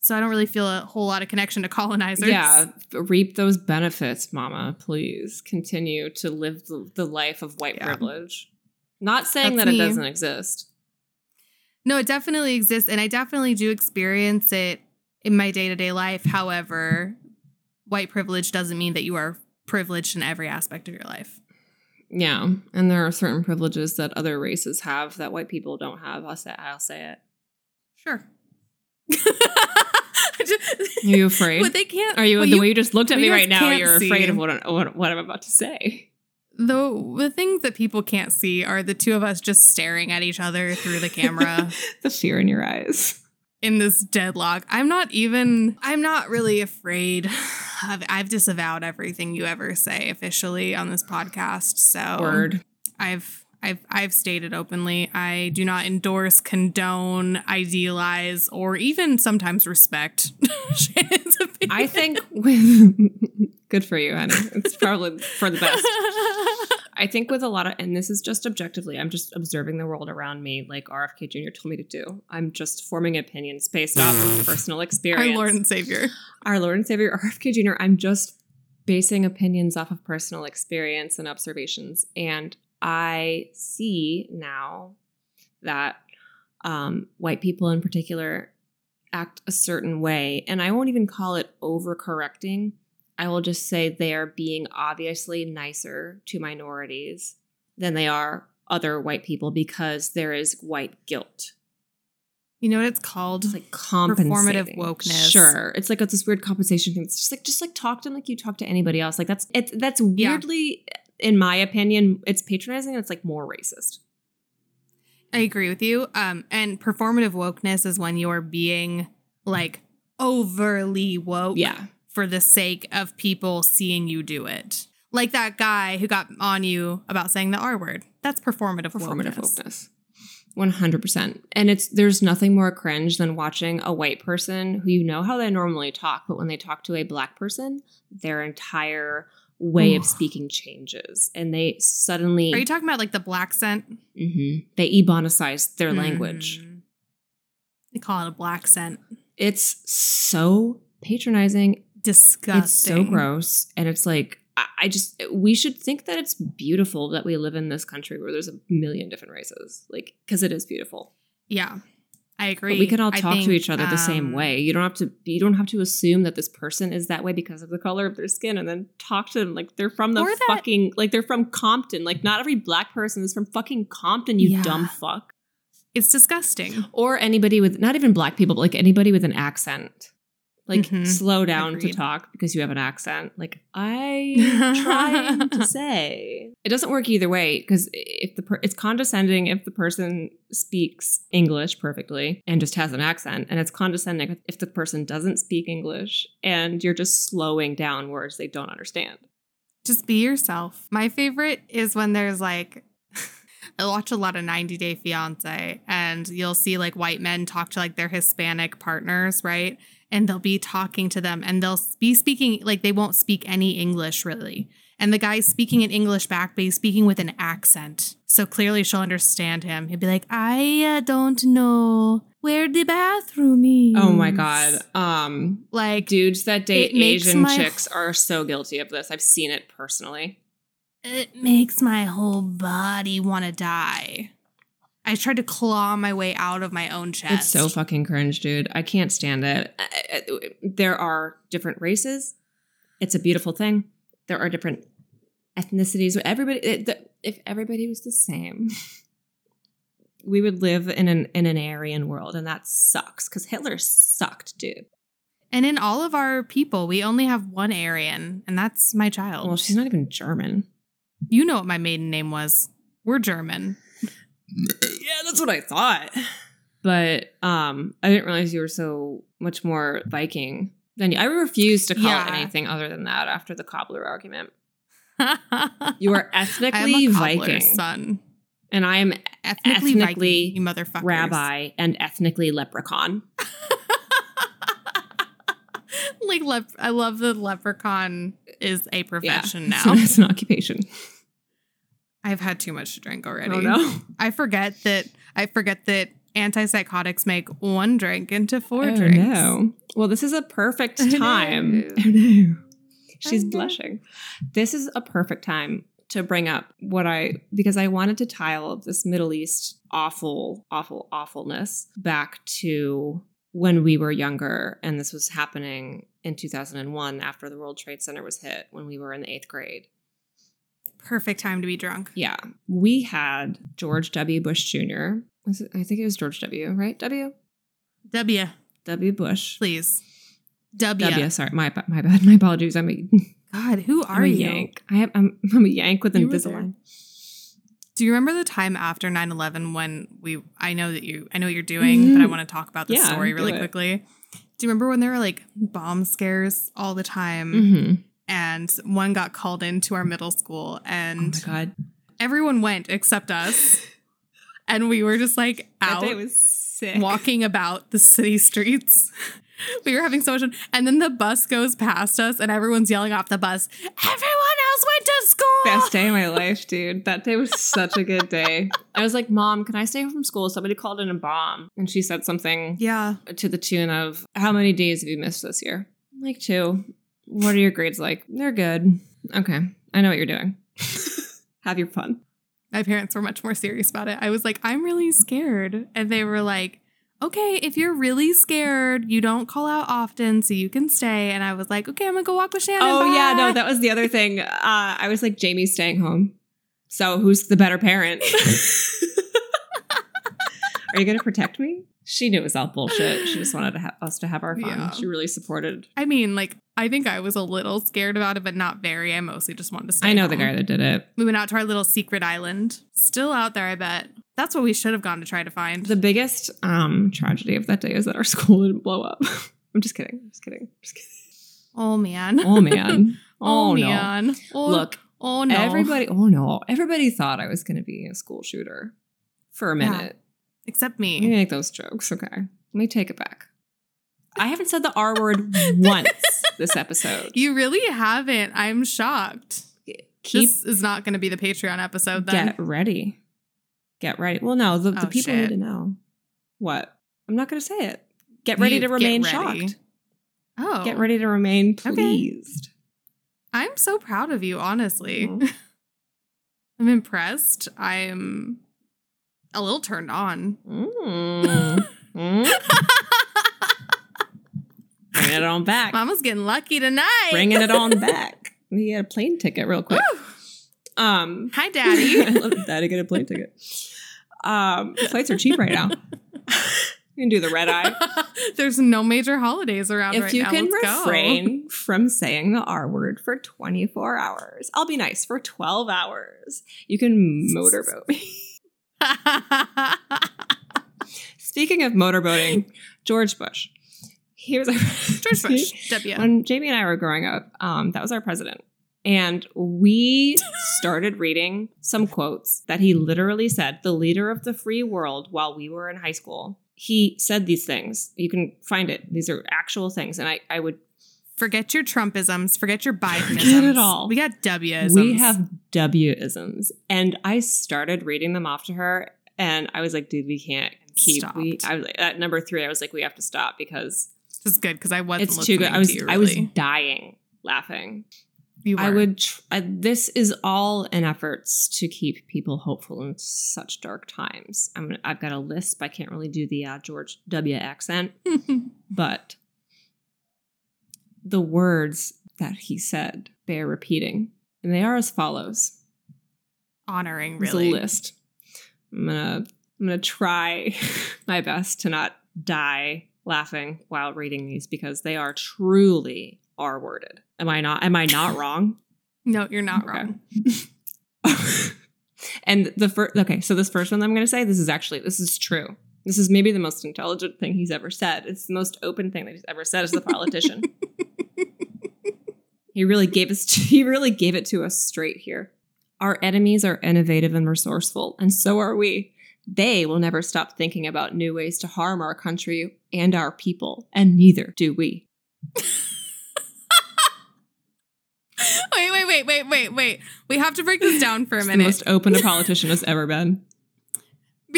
So I don't really feel a whole lot of connection to colonizers. Yeah, reap those benefits, Mama. Please continue to live the, life of white Yeah. privilege. Not saying That's that me. it doesn't exist. No, it definitely exists. And I definitely do experience it in my day to day life. However, white privilege doesn't mean that you are privileged in every aspect of your life. Yeah, and there are certain privileges that other races have that white people don't have. I'll say. I'll say it. Sure. Are you afraid? What they can't. Are you what the way you just looked at me right now? You're see- afraid of what, what what I'm about to say. the the things that people can't see are the two of us just staring at each other through the camera the fear in your eyes. in this deadlock. I'm not even. I'm not really afraid. I've, I've disavowed everything you ever say officially on this podcast. So Word. I've I've I've stated openly I do not endorse, condone, idealize, or even sometimes respect I think with good for you, honey. It's probably for the best. I think with a lot of, and this is just objectively, I'm just observing the world around me, like RFK Jr. told me to do. I'm just forming opinions based off of personal experience. Our. Lord and Savior. Our Lord and Savior RFK Jr. I'm just basing opinions off of personal experience and observations, and I see now that um, white people in particular act a certain way, and I won't even call it overcorrecting. I will just say they are being obviously nicer to minorities than they are other white people because there is white guilt. You know what it's called? It's like. Performative wokeness. Sure, it's like it's this weird compensation thing. It's just like just like talk to them like you talk to anybody else. Like that's it's that's Yeah. In my opinion, it's patronizing. and It's like more racist. I agree with you. Um, and performative wokeness is when you're being like overly woke Yeah, for the sake of people seeing you do it. Like that guy who got on you about saying the R word. That's performative, performative wokeness. wokeness. One hundred percent. And it's there's nothing more cringe than watching a white person who you know how they normally talk, but when they talk to a black person, their entire way of speaking changes, and they suddenly Are you talking about like the black scent? Mhm. they ebonicize their language. Mhm. They call it a black scent. It's so patronizing. Disgusting. It's so gross. And it's like, I, I just, we should think that it's beautiful that we live in this country where there's a million different races. Like, because it is beautiful. Yeah, I agree. But we can all talk to each other the same um, way. You don't have to, you don't have to assume that this person is that way because of the color of their skin and then talk to them like they're from the that- fucking, like they're from Compton. Like, not every black person is from fucking Compton, you Yeah. dumb fuck. It's disgusting. or anybody with not even black people, but like anybody with an accent. Like Mhm. slow down to talk because you have an accent. Like I trying to say, it doesn't work either way because if the per- it's condescending if the person speaks English perfectly and just has an accent, and it's condescending if the person doesn't speak English and you're just slowing down words they don't understand. Just be yourself. My favorite is when there's like, I watch a lot of 90 Day Fiance, and you'll see like white men talk to like their Hispanic partners, right? And they'll be talking to them, and they'll be speaking like they won't speak any English really. And the guy's speaking in English back, but he's speaking with an accent. So clearly she'll understand him. He'd be like, I uh, don't know where the bathroom is. Oh my god. Um Like, dudes that date Asian chicks are so guilty of this. I've seen it personally. it makes my whole body want to die. I tried to claw my way out of my own chest. It's so fucking cringe, dude. I can't stand it. I- I- There are different races. It's a beautiful thing. There are different ethnicities. Everybody, it- the- if everybody was the same, we would live in an in an Aryan world, and that sucks. Because Hitler sucked, dude. And in all of our people, we only have one Aryan, and that's my child. Well, she's not even German. you know what my maiden name was. We're German. Yeah, that's what I thought. But um, I didn't realize you were so much more Viking than you. I refuse to call Yeah. it anything other than that after the cobbler argument. You are ethnically a Viking, son. and I am Ethnically, Ethnically Viking, you motherfuckers. rabbi and ethnically leprechaun. like lep- I love the leprechaun is a profession Yeah, now. it's an occupation. I've had too much to drink already. Oh no! I forget that I forget that antipsychotics make one drink into four oh drinks. no! Well, this is a perfect time. Oh no! She's Oh, no. blushing. This is a perfect time to bring up what I because I wanted to tie all of this Middle East awful, awful, awfulness back to when we were younger, and this was happening in 2001 after the World Trade Center was hit when we were in the eighth grade. Perfect time to be drunk. Yeah, we had George W. Bush Jr. It, I think it was George W. Right? W. W, W. Bush. please. W. W. Sorry, my my bad. My apologies. I'm a, God, who I'm are a you? Yank. I am. I'm, I'm a Yank with You Invisalign. Do you remember the time after 9-11 when we I know that you I know what you're doing, but I want to talk about the Yeah, story really quickly. Do you remember when there were like bomb scares all the time Mm-hmm. And one got called into our middle school Oh and my god, everyone went except us. and we were just like out was sick. walking about the city streets. We were having so much fun. And then the bus goes past us and everyone's yelling off the bus, everyone else went to school. Best day of my life, dude. That day was such a good day. I was like, "Mom, can I stay home from school?" Somebody called in a bomb, and she said something Yeah. to the tune of, "How many days have you missed this year?" I'm like two. What are your grades like? They're good. Okay, I know what you're doing. Have your fun. My parents were much more serious about it. I was like, I'm really scared. And they were like, okay, if you're really scared, you don't call out often, so you can stay. And I was like, okay, I'm gonna go walk with Shannon. Oh yeah, no, that was the other thing. Uh, I was like, Jamie's staying home. So who's the better parent? Are you going to protect me? She knew it was all bullshit. She just wanted to have us to have our fun. Yeah. She really supported. I mean, like, I think I was a little scared about it, but not very. I mostly just wanted to stay. I know the guy that did it. We went out to our little secret island. Still out there, I bet. That's what we should have gone to try to find. The biggest um, tragedy of that day is that our school didn't blow up. I'm just kidding. I'm just kidding. I'm just kidding. oh man. Oh man. Oh, no. man. Oh, Look, Oh no. everybody. Oh no. Everybody thought I was going to be a school shooter for a Yeah. Except me You make those jokes. Okay. Let me take it back. I haven't said the R word once this episode. You really haven't. I'm shocked. Keep this is not going to be the Patreon episode then. get ready. Get ready. Well, no, the, the Oh, people shit. need to know. What? I'm not going to say it. Get ready You- to remain ready. shocked. oh. Get ready to remain Okay. pleased. I'm so proud of you, honestly. Mhm. I'm impressed. I'm a little turned on. Mm. Mm. Bringing it on back. Mama's getting lucky tonight. Bringing it on back. We get a plane ticket real quick. Woo. Um, Hi, I Daddy. love Daddy get a plane ticket. Um, flights are cheap right now. you can do the red eye. There's no major holidays around if right you now. can Let's go. refrain from saying the R word for 24 hours, I'll be nice for 12 hours. You can motorboat me. Speaking of motorboating, George Bush. He was our George Bush. W. When Jamie and I were growing up, um, that was our president. And we started reading some quotes that he literally said, the leader of the free world, while we were in high school. He said these things. You can find it. These are actual things. And I, I would Forget your Trumpisms. Forget your Bidenisms. Forget it all. We got W'isms. We have W-isms. And I started reading them off to her and I was like, dude, we can't keep we I was like, at number three, I was like, we have to stop because This is good because I wasn't. it's too good. I was you, I was dying laughing. You I would. Tr- I, this is all in efforts to keep people hopeful in such dark times. I'm. Gonna, I've got a lisp. I can't really do the uh, George W accent, but the words that he said bear repeating, and they are as follows. honoring There's really. a list. I'm gonna. I'm gonna try my best to not die laughing while reading these because they are truly R worded. Am I not? Am I not wrong? No, you're not Okay. wrong. and the first okay so this first one i'm to say this is actually this is true this is maybe the most intelligent thing he's ever said it's the most open thing that he's ever said as a politician he really gave us he really gave it to us straight here. Our enemies are innovative and resourceful and so are we. They will never stop thinking about new ways to harm our country and our people and neither do we. Wait, wait, wait, wait, wait, wait. We have to break this down for a It's the minute. most open a politician has ever been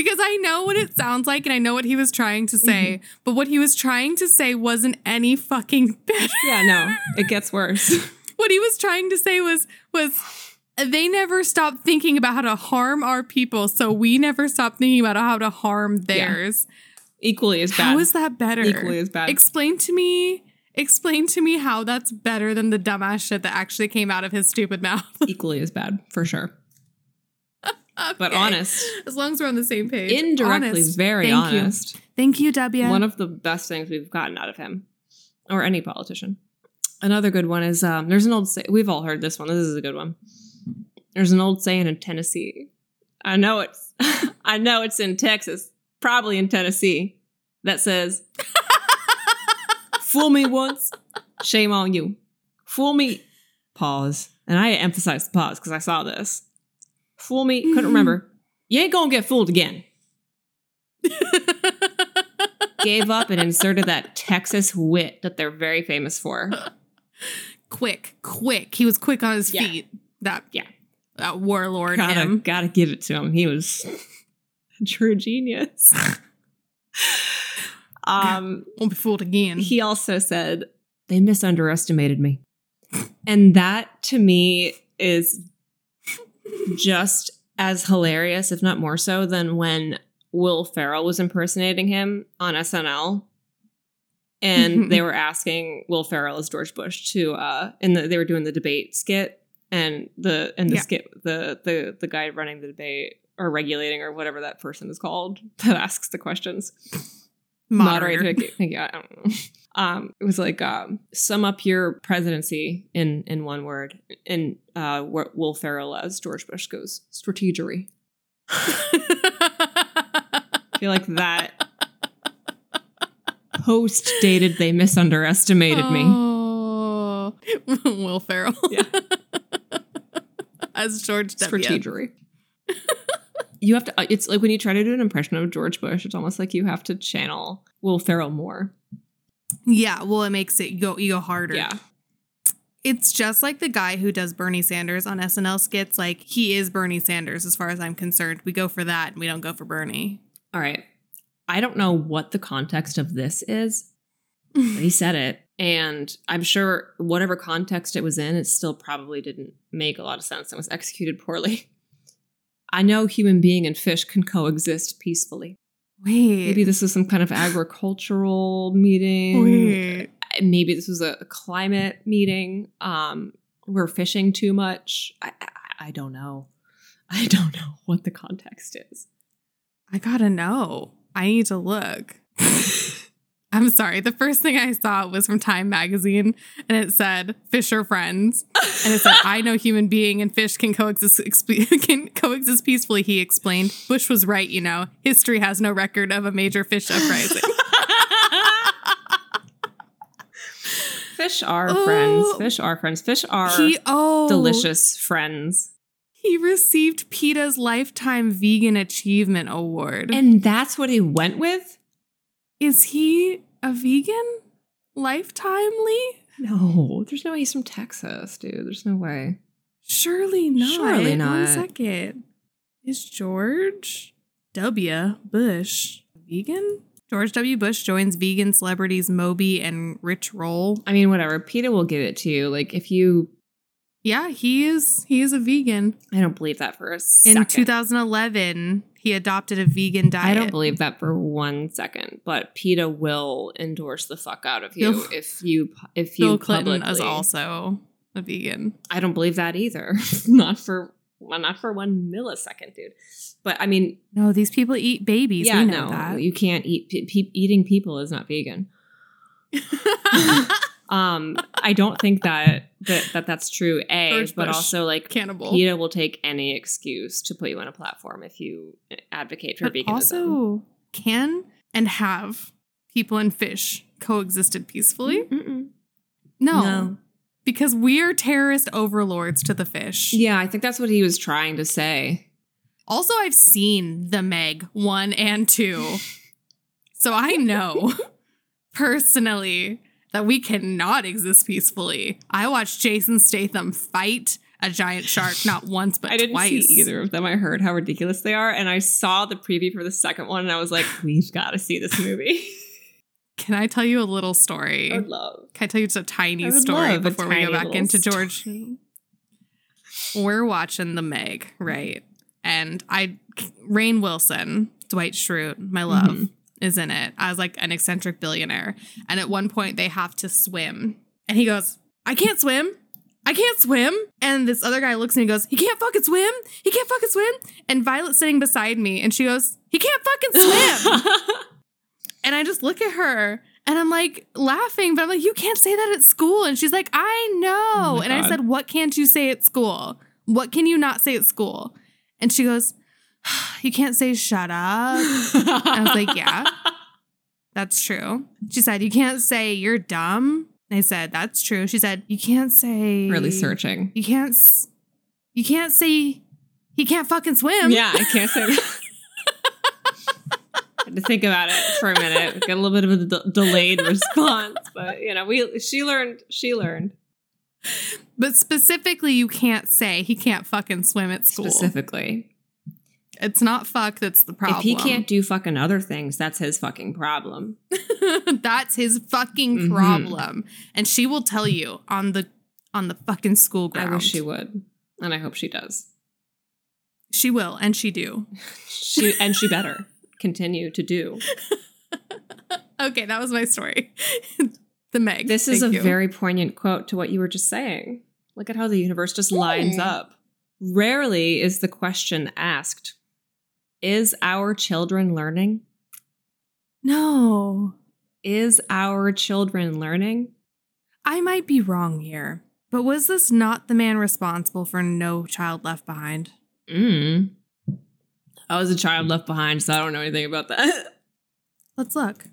because I know what it sounds like and I know what he was trying to say, Mm-hmm. but what he was trying to say wasn't any fucking better. yeah no it gets worse what he was trying to say was was they never stop thinking about how to harm our people, so we never stop thinking about how to harm theirs. equally as bad How is that better? equally as bad Explain to me. Explain to me how that's better than the dumbass shit that actually came out of his stupid mouth. equally as bad for sure but honest. As long as we're on the same page. indirectly Honest. very Thank you. honest. Thank you, W. one of the best things we've gotten out of him or any politician. Another good one is um, there's an old say we've all heard this one. This is a good one. There's an old saying in tennessee. I know it's i know it's in texas probably in tennessee that says fool me once shame on you. Fool me. Pause. And i emphasize the pause because i saw this fool me couldn't remember you ain't gonna get fooled again gave up and inserted that Texas wit that they're very famous for. quick, quick. He was quick on his Yeah. feet. That Yeah. that warlord Gotta, him. gotta give it to him. He was a true genius. um, Won't be fooled again. he also said, they misunderestimated me. And that to me is just as hilarious, if not more so, than when Will Ferrell was impersonating him on SNL. And they were asking Will Ferrell as George Bush to uh and the, they were doing the debate skit and the and the Yeah. skit the the the guy running the debate or regulating or whatever that person is called that asks the questions moderator. Thank you. I don't know. Um, it was like um, sum up your presidency in in one word. And uh, Will Ferrell as George Bush goes strategery. I feel like that post dated. They misunderestimated me. Oh. Will Ferrell. Yeah. As George Strategery. you have to. uh, It's like when you try to do an impression of George Bush. It's almost like you have to channel Will Ferrell more. Yeah, well, it makes it go you go harder. Yeah. It's just like the guy who does Bernie Sanders on SNL skits. Like he is Bernie Sanders, as far as I'm concerned. We go for that, and we don't go for Bernie. All right. I don't know what the context of this is. he said it. And I'm sure whatever context it was in, it still probably didn't make a lot of sense and was executed poorly. I know human being and fish can coexist peacefully. Wait, Maybe this was some kind of agricultural meeting. wait. Maybe this was a climate meeting. Um, we're fishing too much. I, I, I don't know. I don't know what the context is. I gotta know. I need to look. I'm sorry. The first thing I saw was from Time Magazine, and it said "Fish are friends," and it said, "I know human being and fish can coexist exp- can coexist peacefully." He explained. Bush was right. You know, history has no record of a major fish uprising. Fish are Oh. friends. Fish are friends. Fish are he oh delicious friends. He received PETA's Lifetime Vegan Achievement Award. And that's what he went with? Is he a vegan? Lifetimely? No, there's no way he's from Texas, dude. There's no way. Surely not. Surely not. second. Is George W. Bush vegan? George W. Bush joins vegan celebrities Moby and Rich Roll. I mean, whatever. PETA will give it to you. Like, if you, Yeah, he is. He is a vegan. I don't believe that for a In second. 2011, he adopted a vegan diet. I don't believe that for one second. But PETA will endorse the fuck out of you Bill- if you if you Bill Clinton is also a vegan. I don't believe that either. not for well, not for one millisecond, dude. But I mean, No, these people eat babies. yeah, no, that. you can't eat. Pe- pe- eating people is not vegan. Um, I don't think that that, that that's true. A, George but Bush. also like Cannibal. PETA will take any excuse to put you on a platform if you advocate for but veganism. also can and have people and fish coexisted peacefully? Mm-mm. No, No. because we are terrorist overlords to the fish. Yeah, I think that's what he was trying to say. Also, I've seen the Meg one and two, so I know personally that we cannot exist peacefully. I watched Jason Statham fight a giant shark not once but I didn't twice. see either of them. I heard how ridiculous they are, and I saw the preview for the second one, and I was like, "We've got to see this movie." Can I tell you a little story? I would love. Can I tell you just a tiny story before we go back into story. George? We're watching the Meg, right? And I, Rainn Wilson, Dwight Schrute, my love, Mhm. Is in it as like an eccentric billionaire. And at one point, they have to swim, and he goes, "I can't swim." I can't swim. And this other guy looks and he goes, He can't fucking swim. He can't fucking swim. And Violet's sitting beside me and she goes, He can't fucking swim. And I just look at her and I'm like laughing, but I'm like, you can't say that at school. And she's like, I know. Oh and I said, What can't you say at school? What can you not say at school? And she goes, You can't say shut up. I was like, Yeah, that's true. She said, You can't say you're dumb. I said, That's true. She said, You can't say really searching. You can't you can't say he can't fucking swim. Yeah, I can't say that. Had to think about it for a minute. Get a little bit of a de- delayed response, but you know, we she learned. She learned But specifically, you can't say he can't fucking swim at school. specifically. It's not fuck that's the problem. If he can't do fucking other things, that's his fucking problem. that's his fucking Mhm. problem. And she will tell you on the on the fucking school I wish she would, and I hope she does. She will, and she do. She and she better continue to do. Okay, that was my story. the Meg. This is a you. very poignant quote to what you were just saying. Look at how the universe just lines up. Rarely is the question asked, Is our children learning? no. Is our children learning? I might be wrong here, but was this not the man responsible for No Child Left Behind? Mm. I was a child left behind, so I don't know anything about that. Let's look.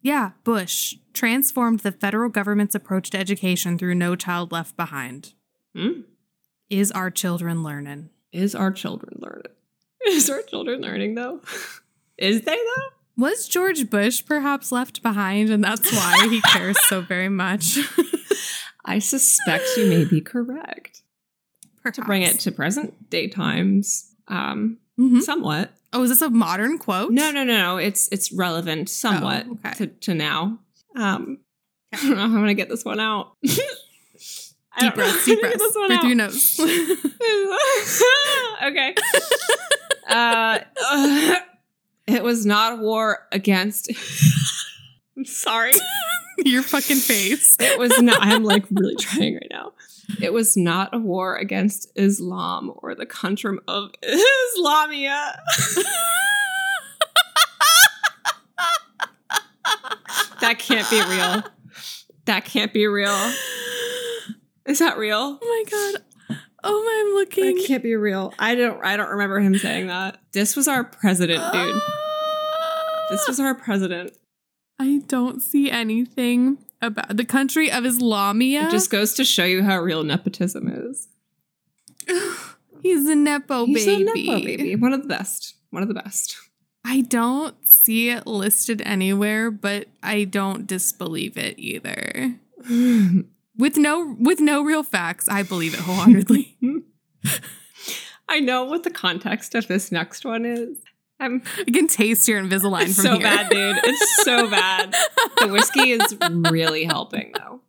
Yeah, Bush transformed the federal government's approach to education through No Child Left Behind. Hmm? Is our children learning? Is our children learning? Is our children learning though? Is they though? Was George Bush perhaps left behind, and that's why he cares so very much? I suspect you may be correct. To bring it to present day times, um, Mhm. somewhat. Oh, is this a modern quote? No, no, no, no. It's it's relevant somewhat Oh, okay. to, to now. Um, I don't know how I'm gonna get this one out. I Deep don't breaths, deep to get breaths. this one Through out. your nose. okay. Uh, uh, it was not a war against. I'm sorry. your fucking face. It was not. I'm like really trying right now. It was not a war against Islam or the country of Islamia. that can't be real. That can't be real. Is that real? Oh my god. Oh my, I'm looking. That can't be real. I don't. I don't remember him saying that. This was our president, dude. Ah. This was our president. I don't see anything about the country of Islamia. It just goes to show you how real nepotism is. He's a nepo He's baby. a nepo baby. One of the best. One of the best. I don't see it listed anywhere, but I don't disbelieve it either. With no with no real facts, I believe it wholeheartedly. I know what the context of this next one is. I'm I can taste your Invisalign it's from so here. bad, dude. It's so bad. The whiskey is really helping, though.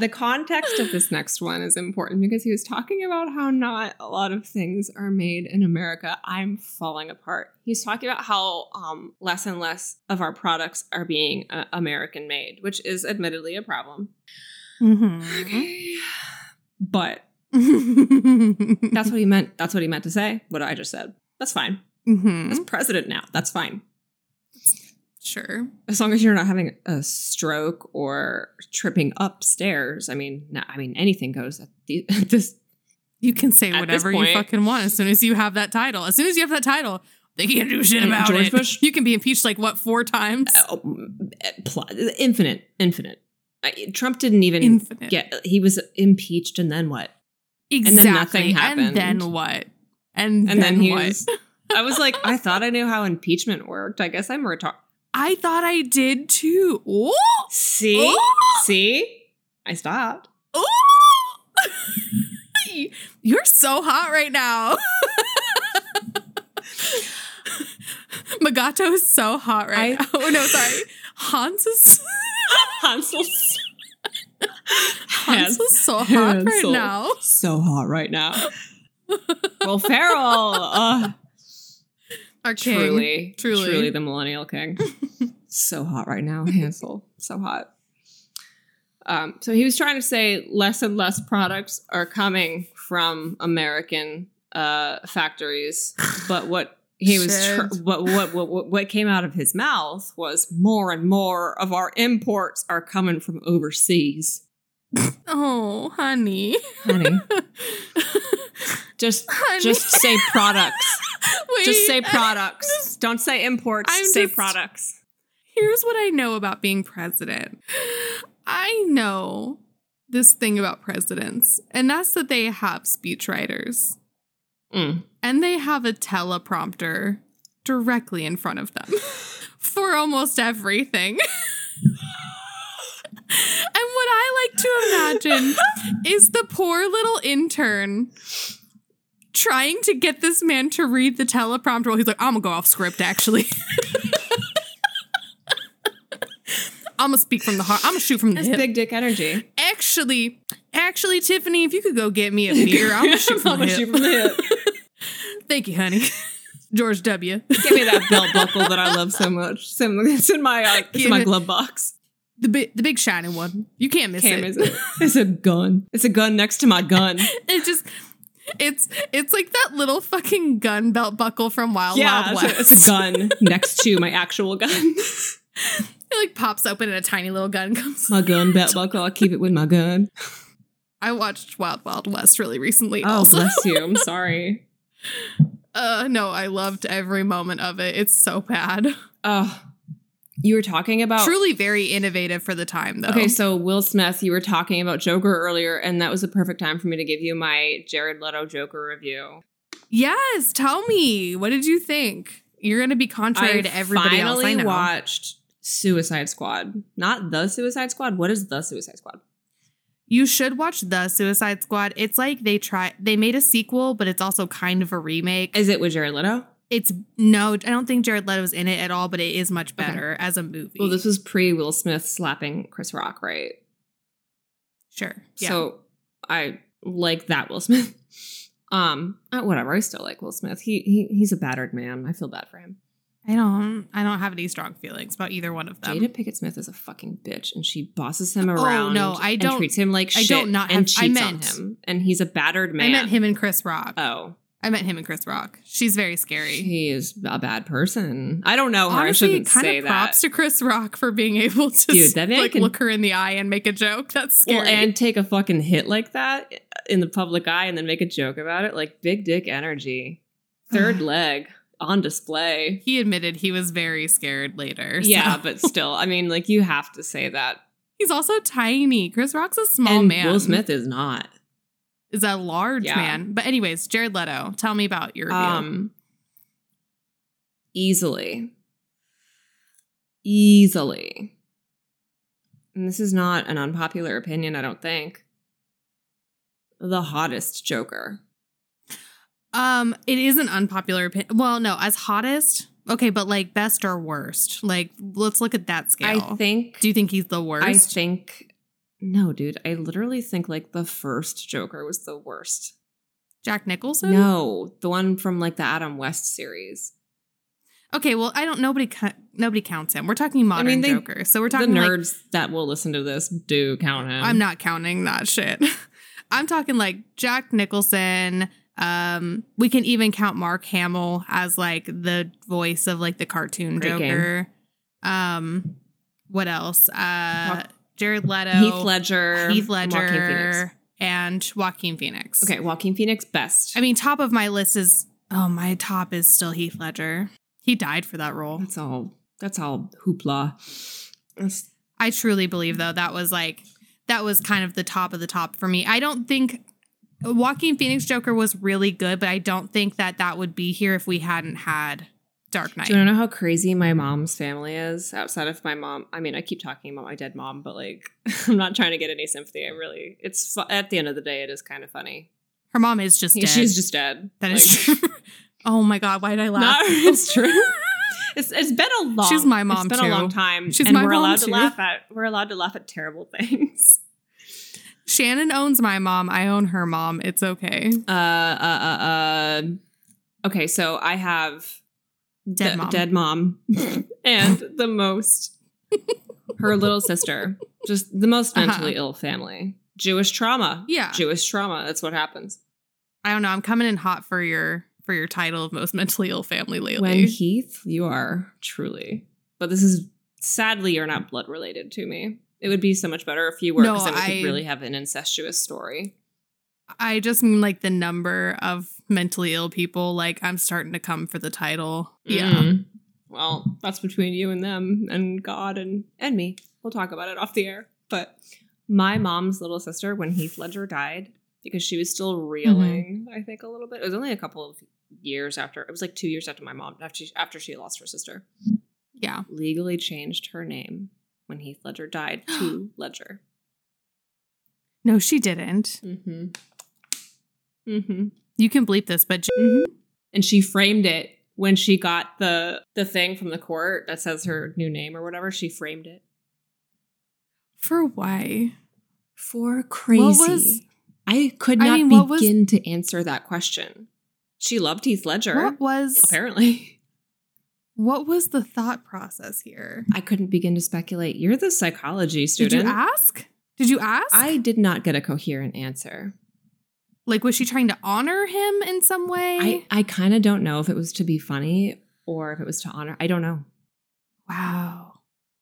The context of this next one is important because he was talking about how not a lot of things are made in America. I'm falling apart. He's talking about how um, less and less of our products are being uh, American made, which is admittedly a problem. Mhm. Okay. But that's what he meant. That's what he meant to say. What I just said. That's fine. Mhm. As president now, that's fine. Sure. As long as you're not having a stroke or tripping upstairs. I mean, no, I mean anything goes at, the, at this. You can say whatever you fucking want as soon as you have that title. As soon as you have that title, they can't do shit about George it. Bush- You can be impeached like what four times? Oh, eh, pl- infinite, infinite. Trump didn't even Infinite. get. He was impeached, and then what? exactly. And then nothing happened. And then what? And, And then, then, he what? was. I was like, I thought I knew how impeachment worked. I guess I'm retarded. I thought I did too. Ooh, See, Ooh. see, I stopped. ooh. You're so hot right now. Mugatu is so hot right I- now. Oh no, sorry. Hans is Hansel's Hans is so hot right now. so hot right now. Will Ferrell, uh, Our king. truly, Truly. truly, the millennial king. so hot right now, Hansel. So hot. Um, so he was trying to say less and less products are coming from American uh, factories, but what he was, tr- what, what what what what came out of his mouth was more and more of our imports are coming from overseas, Oh, honey. honey. Just honey. just say products. just say Wait, products. Don't say imports. I'm say just- products. Here's what I know about being president. I know this thing about presidents, and that's that they have speechwriters Mm. and they have a teleprompter directly in front of them for almost everything. and what I like to imagine is the poor little intern trying to get this man to read the teleprompter while he's like, I'm gonna go off script actually. I'm gonna speak from the heart. I'm gonna shoot from the That's hip. big dick energy. Actually, actually, Tiffany, if you could go get me a beer, I'm gonna shoot from the hip. from the hip. Thank you, honey. George W. Give me that belt buckle that I love so much. It's in, it's in my uh, it's in my glove box. The big, the big shiny one. You can't miss Cam it. is it? It's a gun. It's a gun next to my gun. It just, it's, it's like that little fucking gun belt buckle from Wild yeah, Wild it's West. a, it's a gun next to my actual gun. It like pops open and a tiny little gun comes. my gun belt buckle. I'll keep it with my gun. I watched Wild Wild West really recently. Oh, also, bless you. I'm sorry. uh, no, I loved every moment of it. It's so bad. Oh, you were talking about Truly very innovative for the time, though. Okay, so Will Smith, you were talking about Joker earlier, and that was the perfect time for me to give you my Jared Leto Joker review. yes, tell me, what did you think? You're gonna be contrary I to everybody else. I finally know. watched Suicide Squad. Not the Suicide Squad. What is the Suicide Squad? You should watch the Suicide Squad. It's like they try they made a sequel, but it's also kind of a remake. Is it with Jared Leto? It's no, I don't think Jared Leto's in it at all, but it is much better as a movie. Well, this was pre Will Smith slapping Chris Rock, right? sure. Yeah. So I like that Will Smith. Um, uh, whatever. I still like Will Smith. He, he he's a battered man. I feel bad for him. I don't I don't have any strong feelings about either one of them. Jada Pinkett Smith is a fucking bitch, and she bosses him around. Oh, no, I don't- treats him like I shit. don't not and have- I meant- on him, and he's a battered man. I met him and Chris Rock. Oh, I met him and Chris Rock. She's very scary. he is a bad person. I don't know her. I Honestly, shouldn't kind say of that. props to Chris Rock for being able to Dude, that man like can- look her in the eye and make a joke. That's scary. well, and take a fucking hit like that in the public eye, and then make a joke about it. Like big dick energy, third leg on display. he admitted he was very scared later. so- Yeah, but still, I mean, like you have to say that. he's also tiny. Chris Rock's a small and man. Will Smith is not. Is a large Yeah. man. But anyways, Jared Leto, tell me about your review. Um, easily, easily, and this is not an unpopular opinion, I don't think, the hottest Joker. Um, it is an unpopular opinion. Well, no, as hottest, okay, but like best or worst. Like, let's look at that scale. I think. Do you think he's the worst? I think. No, dude. I literally think like the first Joker was the worst. Jack Nicholson. No, the one from like the Adam West series. Okay, well, I don't. Nobody, nobody counts him. We're talking modern mean, they- Joker, so we're The talking like nerds that will listen to this do count him. I'm not counting that shit. I'm talking like Jack Nicholson. Um, we can even count Mark Hamill as like the voice of like the cartoon Great game. Joker. Um, what else? Uh, Jared Leto, Heath Ledger, Heath Joaquin Phoenix. Ledger, and Joaquin Phoenix. Okay, Joaquin Phoenix best. I mean, top of my list is oh, my top is still Heath Ledger. He died for that role. that's all. That's all hoopla. That's- I truly believe though that was like that was kind of the top of the top for me. I don't think Joaquin Phoenix Joker was really good, but I don't think that that would be here if we hadn't had Dark Knight. Do you know how crazy my mom's family is? Outside of my mom, I mean, I keep talking about my dead mom, but like, I'm not trying to get any sympathy. I really, it's at the end of the day, it is kind of funny. Her mom is just dead. She's just dead. that is Like, true. oh my god, why did I laugh? No, it's true. It's it's been a long. She's my mom, It's been too. a long time. She's and my we're mom, allowed too. to laugh at. We're allowed to laugh at terrible things. Shannon owns my mom. I own her mom. It's okay. Uh, uh, uh, uh. Okay, so I have Dead de- mom. dead mom, and the most her little sister, just the most Uh-huh. mentally ill family. Jewish trauma. Yeah. Jewish trauma. That's what happens. I don't know. I'm coming in hot for your for your title of most mentally ill family lately. When Heath, you are truly. But this is sadly you're not blood related to me. It would be so much better if you were, No, because then we I- could really have an incestuous story. I just mean like the number of mentally ill people. Like I'm starting to come for the title. Yeah. Mm. Well, that's between you and them and God and and me. We'll talk about it off the air. But my mom's little sister, when Heath Ledger died, because she was still reeling, I think a little bit. It was only a couple of years after. It was like two years after my mom after she, after she lost her sister. Yeah. Legally changed her name when Heath Ledger died to Ledger. No, she didn't. Mm-hmm. Mm-hmm. You can bleep this, but Mm-hmm. And she framed it when she got the the thing from the court that says her new name or whatever. She framed it. for why? for crazy. was- I could I not mean, what was- begin to answer that question. She loved Heath Ledger, What was apparently. what was the thought process here? I couldn't begin to speculate. You're the psychology student. Did you ask? Did you ask? I did not get a coherent answer. Like was she trying to honor him in some way? I, I kind of don't know if it was to be funny or if it was to honor. I don't know. wow.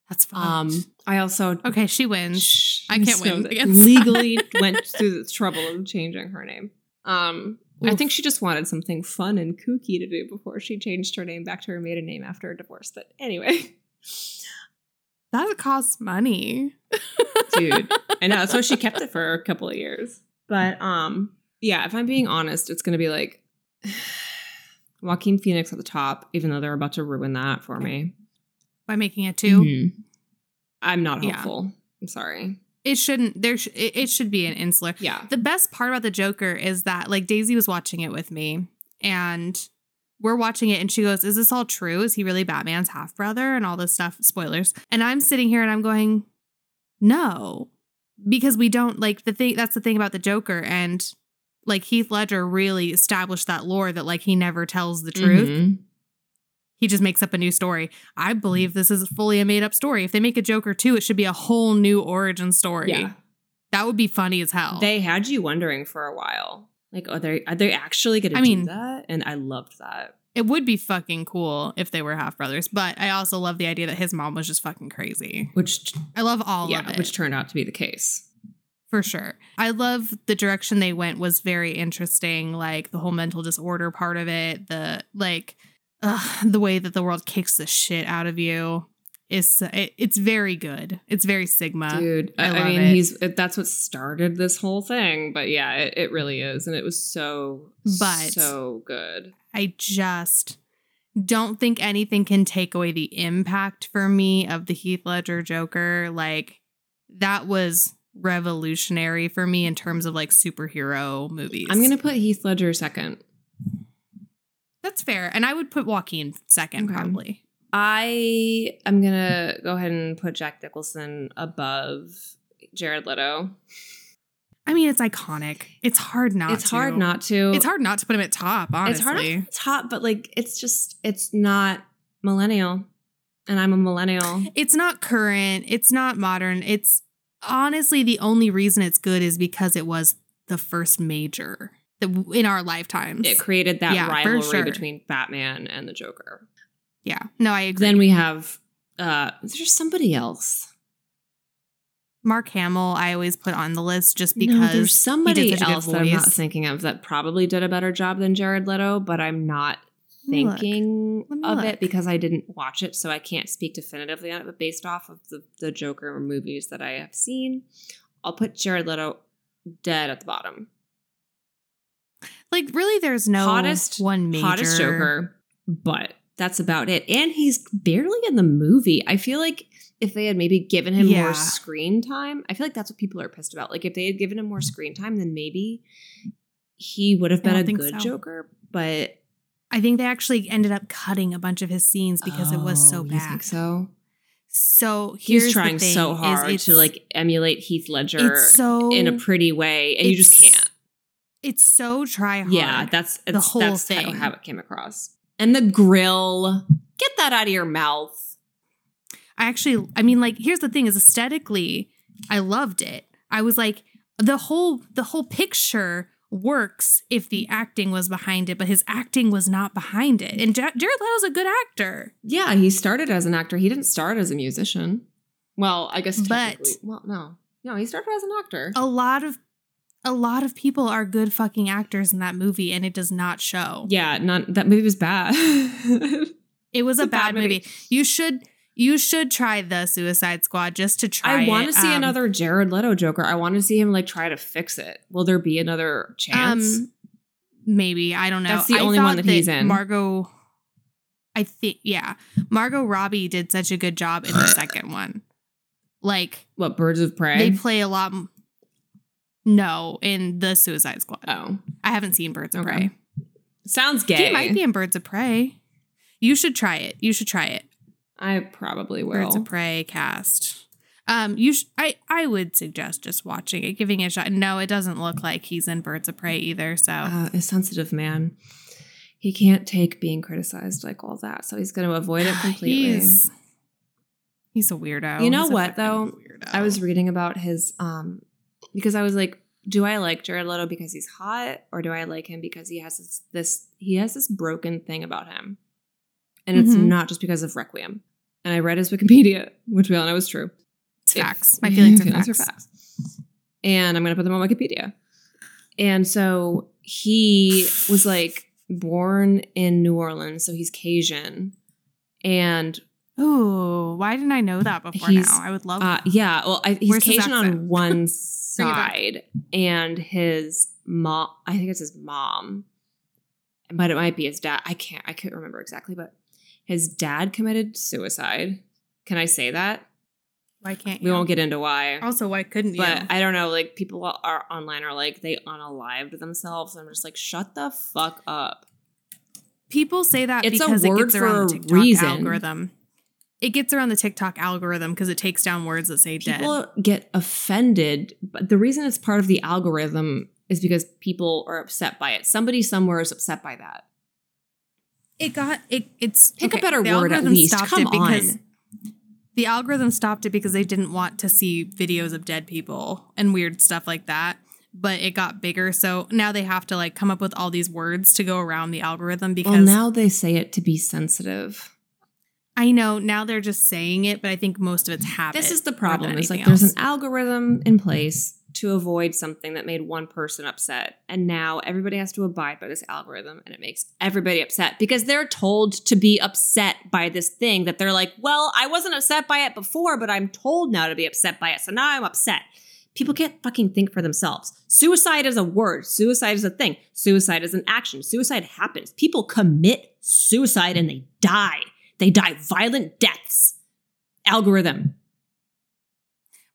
That's fun. Um, I also okay, she wins. I can't so win against legally went through the trouble of changing her name. Um, I think she just wanted something fun and kooky to do before she changed her name back to her maiden name after a divorce. But anyway, That costs money. dude, I know that's why she kept it for a couple of years. But um, yeah, if I'm being honest, it's gonna be like Joaquin Phoenix at the top, even though they're about to ruin that for me. By making it 2 Mhm. I'm not Yeah. hopeful. I'm sorry. It shouldn't there sh- it, it should be an insular. Yeah. The best part about the Joker is that like Daisy was watching it with me and we're watching it and she goes, "Is this all true? Is he really Batman's half brother and all this stuff?" Spoilers. And I'm sitting here and I'm going, "No." Because we don't like the thing that's the thing about the Joker and like Heath Ledger really established that lore that like he never tells the truth. Mhm. He just makes up a new story. I believe this is fully a made up story. If they make a Joker 2, it should be a whole new origin story. Yeah. That would be funny as hell. They had you wondering for a while. Like, are they are they actually gonna I do mean- that? And I loved that. It would be fucking cool if they were half brothers, but I also love the idea that his mom was just fucking crazy. Which I love all yeah, of it which turned out to be the case. For sure. I love the direction they went was very interesting, like the whole mental disorder part of it, the like ugh, the way that the world kicks the shit out of you is it, it's very good. It's very Sigma. Dude, I I, mean, it. he's that's what started this whole thing. But yeah, it, it really is, and it was so But- so good. I just don't think anything can take away the impact for me of the Heath Ledger Joker. Like that was revolutionary for me in terms of like superhero movies. I'm gonna put Heath Ledger second. That's fair. And I would put Joaquin second, Okay. probably. I am gonna go ahead and put Jack Nicholson above Jared Leto. I mean, it's iconic. It's hard not to. it's to. hard not to. It's hard not to put him at top, honestly. It's hard. Not, it's hot, but like it's just it's not millennial, and I'm a millennial. It's not current. It's not modern. It's honestly the only reason it's good is because it was the first major that in our lifetimes. It created that Yeah, rivalry sure. between Batman and the Joker. yeah. No, I agree. Then we have uh there's somebody else. Mark Hamill, I always put on the list just no, because there's somebody he did such a good else that I'm not thinking of that probably did a better job than Jared Leto, but I'm not Let me look. Thinking of look. it because I didn't watch it, so I can't speak definitively on it. But based off of the, the Joker movies that I have seen, I'll put Jared Leto dead at the bottom. Like, really, there's no Hottest- one major. Hottest Joker, but that's about it. And he's barely in the movie. I feel like if they had maybe given him Yeah. more screen time, I feel like that's what people are pissed about. Like if they had given him more screen time, then maybe he would have been a good so. Joker. But I think they actually ended up cutting a bunch of his scenes because it was so Oh, you bad. think so So he's trying thing, so hard to like emulate Heath Ledger so in a pretty way, and you just can't. It's so try hard. Yeah, that's the whole that's thing. how it came across. And the grill, get that out of your mouth. I actually, I mean, like, here's the thing: is aesthetically, I loved it. I was like, the whole the whole picture works if the acting was behind it, but his acting was not behind it. And Ja- Jared Leto's a good actor. Yeah, he started as an actor. He didn't start as a musician. Well, I guess But- well, no, no, he started as an actor. A lot of a lot of people are good fucking actors in that movie, and it does not show. Yeah, not that movie was bad. It was It's a, bad, movie. You should you should try the Suicide Squad just to try. I want to see Um, another Jared Leto Joker. I want to see him like try to fix it. Will there be another chance? Um, maybe I don't know. That's the I only one thought that he's in. Margot, I think yeah, Margot Robbie did such a good job in the second one. Like what Birds of Prey? they play a lot. m- No, in the Suicide Squad, oh, I haven't seen Birds of Okay. Prey. sounds gay. He might be in Birds of Prey. You should try it. You should try it. I probably will. Birds of Prey cast. Um, you sh- I I would suggest just watching it, giving it a shot. No, it doesn't look like he's in Birds of Prey either. So uh, a sensitive man. He can't take being criticized like all that, so he's going to avoid it completely. He's, he's a weirdo. You know He's what, though? weirdo. I was reading about his um because I was like, do I like Jared Leto because he's hot, or do I like him because he has this, this he has this broken thing about him, and it's Mhm. not just because of Requiem. And I read his Wikipedia, which we all know is true. It's If- facts. My feelings are Feelings facts. are facts. And I'm gonna put them on Wikipedia. And so he was like born in New Orleans, so he's Cajun. And oh, why didn't I know that before now? I would love uh, yeah, well, I, he's Where's Cajun on one Bring it back. side, and his mom. I think it's his mom, but it might be his dad. I can't. I can't remember exactly, but his dad committed suicide. Can I say that? Why can't We you? won't get into why. also, why couldn't you? But I don't know. Like people are online are like they unalived themselves. And I'm just like, shut the fuck up. People say that It's a because it word gets around the a TikTok reason. algorithm. It gets around the TikTok algorithm because it takes down words that say dead. People get offended, but the reason it's part of the algorithm is because people are upset by it. Somebody somewhere is upset by that. It got it. It's Pick a better word at least. stopped Come it because on. the algorithm stopped it because they didn't want to see videos of dead people and weird stuff like that. But it got bigger, so now they have to like come up with all these words to go around the algorithm because Well, now they say it to be sensitive. I know now they're just saying it, but I think most of it's habit. This is the problem. Is like anything there's an algorithm in place to avoid something that made one person upset. And now everybody has to abide by this algorithm and it makes everybody upset because they're told to be upset by this thing that they're like, well, I wasn't upset by it before, but I'm told now to be upset by it. So now I'm upset. People can't fucking think for themselves. Suicide is a word. Suicide is a thing. Suicide is an action. Suicide happens. People commit suicide and they die. They die violent deaths. Algorithm.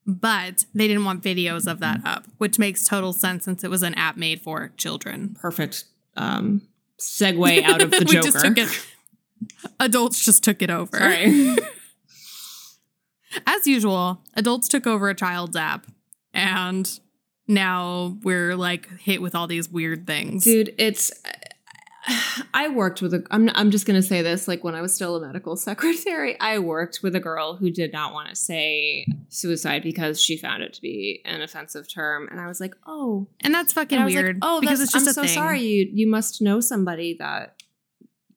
But they didn't want videos of that up, which makes total sense since it was an app made for children. Perfect um, segue out of the We Joker. just took it- Adults just took it over. Sorry. As usual, adults took over a child's app, and now we're like hit with all these weird things. Dude, it's. I worked with a. I'm. I'm just gonna say this. Like when I was still a medical secretary, I worked with a girl who did not want to say suicide because she found it to be an offensive term, and I was like, oh, And that's fucking and weird. Like, oh, because that's, it's just I'm so thing. sorry. You you must know somebody that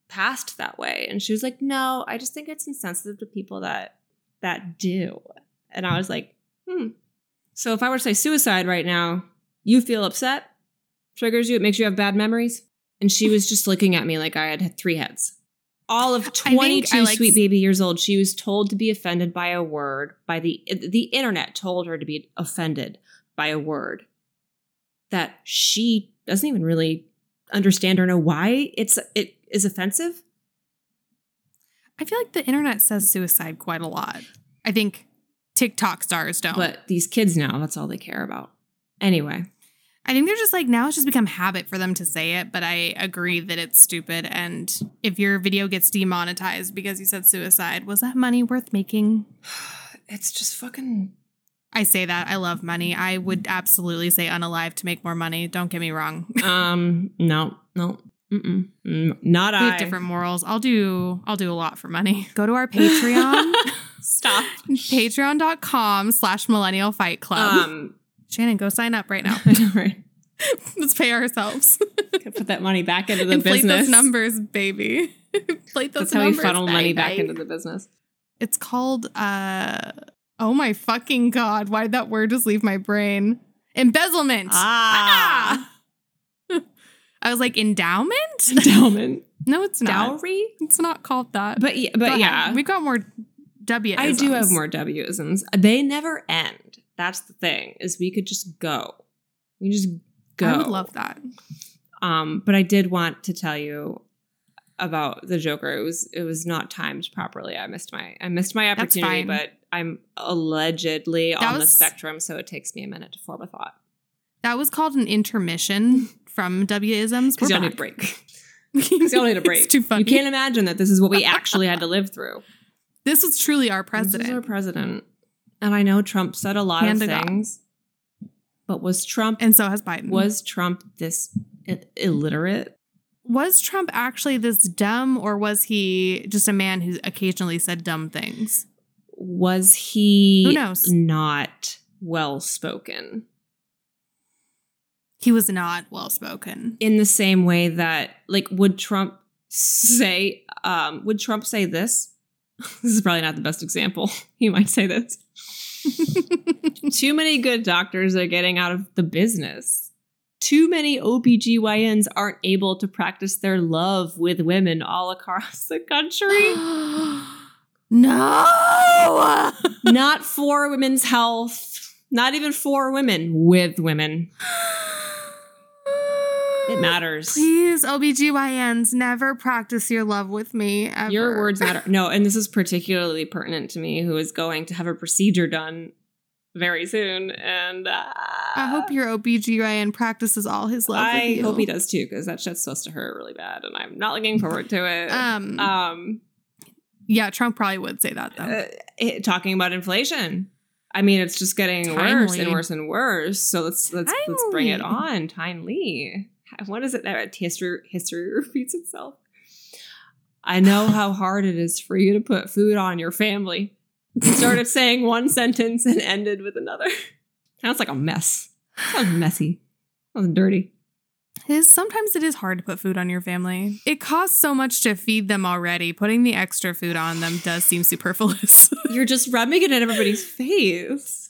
passed that way, and she was like, no, I just think it's insensitive to people that that do. And I was like, hmm. So if I were to say suicide right now, you feel upset, triggers you, it makes you have bad memories. And she was just looking at me like I had three heads. All of 22 like- sweet baby years old, she was told to be offended by a word by the the internet told her to be offended by a word that she doesn't even really understand or know why it's it is offensive. I feel like the internet says suicide quite a lot. I think TikTok stars don't. But these kids now, that's all they care about. Anyway, I think they're just like now it's just become habit for them to say it, but I agree that it's stupid. And if your video gets demonetized because you said suicide, was that money worth making? it's just fucking I say that. I love money. I would absolutely say unalive to make more money. Don't get me wrong. um no, no. Mm-mm. Mm, Not we I. have different morals. I'll do I'll do a lot for money. Go to our Patreon. Stop. Patreon.com slash millennial fight club. Um Shannon, go sign up right now. Right. Let's pay ourselves. Put that money back into the Inflate business. those numbers, baby. Inflate those That's how we funnel money back into the business. It's called uh oh my fucking god, why did that word just leave my brain? Embezzlement. Ah. I was like endowment? Endowment. no, it's not. Dowry? It's not called that. But yeah, Go but yeah. we got more W. I do have more W'isms. They never end. That's the thing, is we could just go. We just go. I would love that. Um, but I did want to tell you about the Joker. It was it was not timed properly. I missed my I missed my opportunity, but I'm allegedly That on the spectrum, so it takes me a minute to form a thought. That was called an intermission from W isms. Because We're y'all need a break. Because y'all need a break. it's too funny. You can't imagine that this is what we actually had to live through. this was truly our president. This is our president. And I know Trump said a lot Hand of God. things. But was Trump And so has Biden. was Trump this i- illiterate? was Trump actually this dumb or was he just a man who occasionally said dumb things? Was he Who knows? not well spoken? He was not well spoken. In the same way that like would Trump say um would Trump say this? This is probably not the best example. You might say this. Too many good doctors are getting out of the business. Too many OBGYNs aren't able to practice their love with women all across the country. no. not for women's health, not even for women, with women. It matters. Please, OBGYNs, never practice your love with me. Ever. Your words matter. No, and this is particularly pertinent to me, who is going to have a procedure done very soon. And uh, I hope your OBGYN practices all his love with I hope he does too, because that shit's supposed to hurt really bad, and I'm not looking forward to it. Um, um yeah, Trump probably would say that though. uh, it- talking about inflation. I mean, it's just getting worse and worse and worse. So let's let's let's bring it Timely. on. Timely. What is it that history history repeats itself? I know how hard it is for you to put food on your family. Started saying one sentence and ended with another. Sounds like a mess. Sounds messy. Sounds dirty. It is sometimes it is hard to put food on your family. It costs so much to feed them already. Putting the extra food on them does seem superfluous. You're just rubbing it in everybody's face.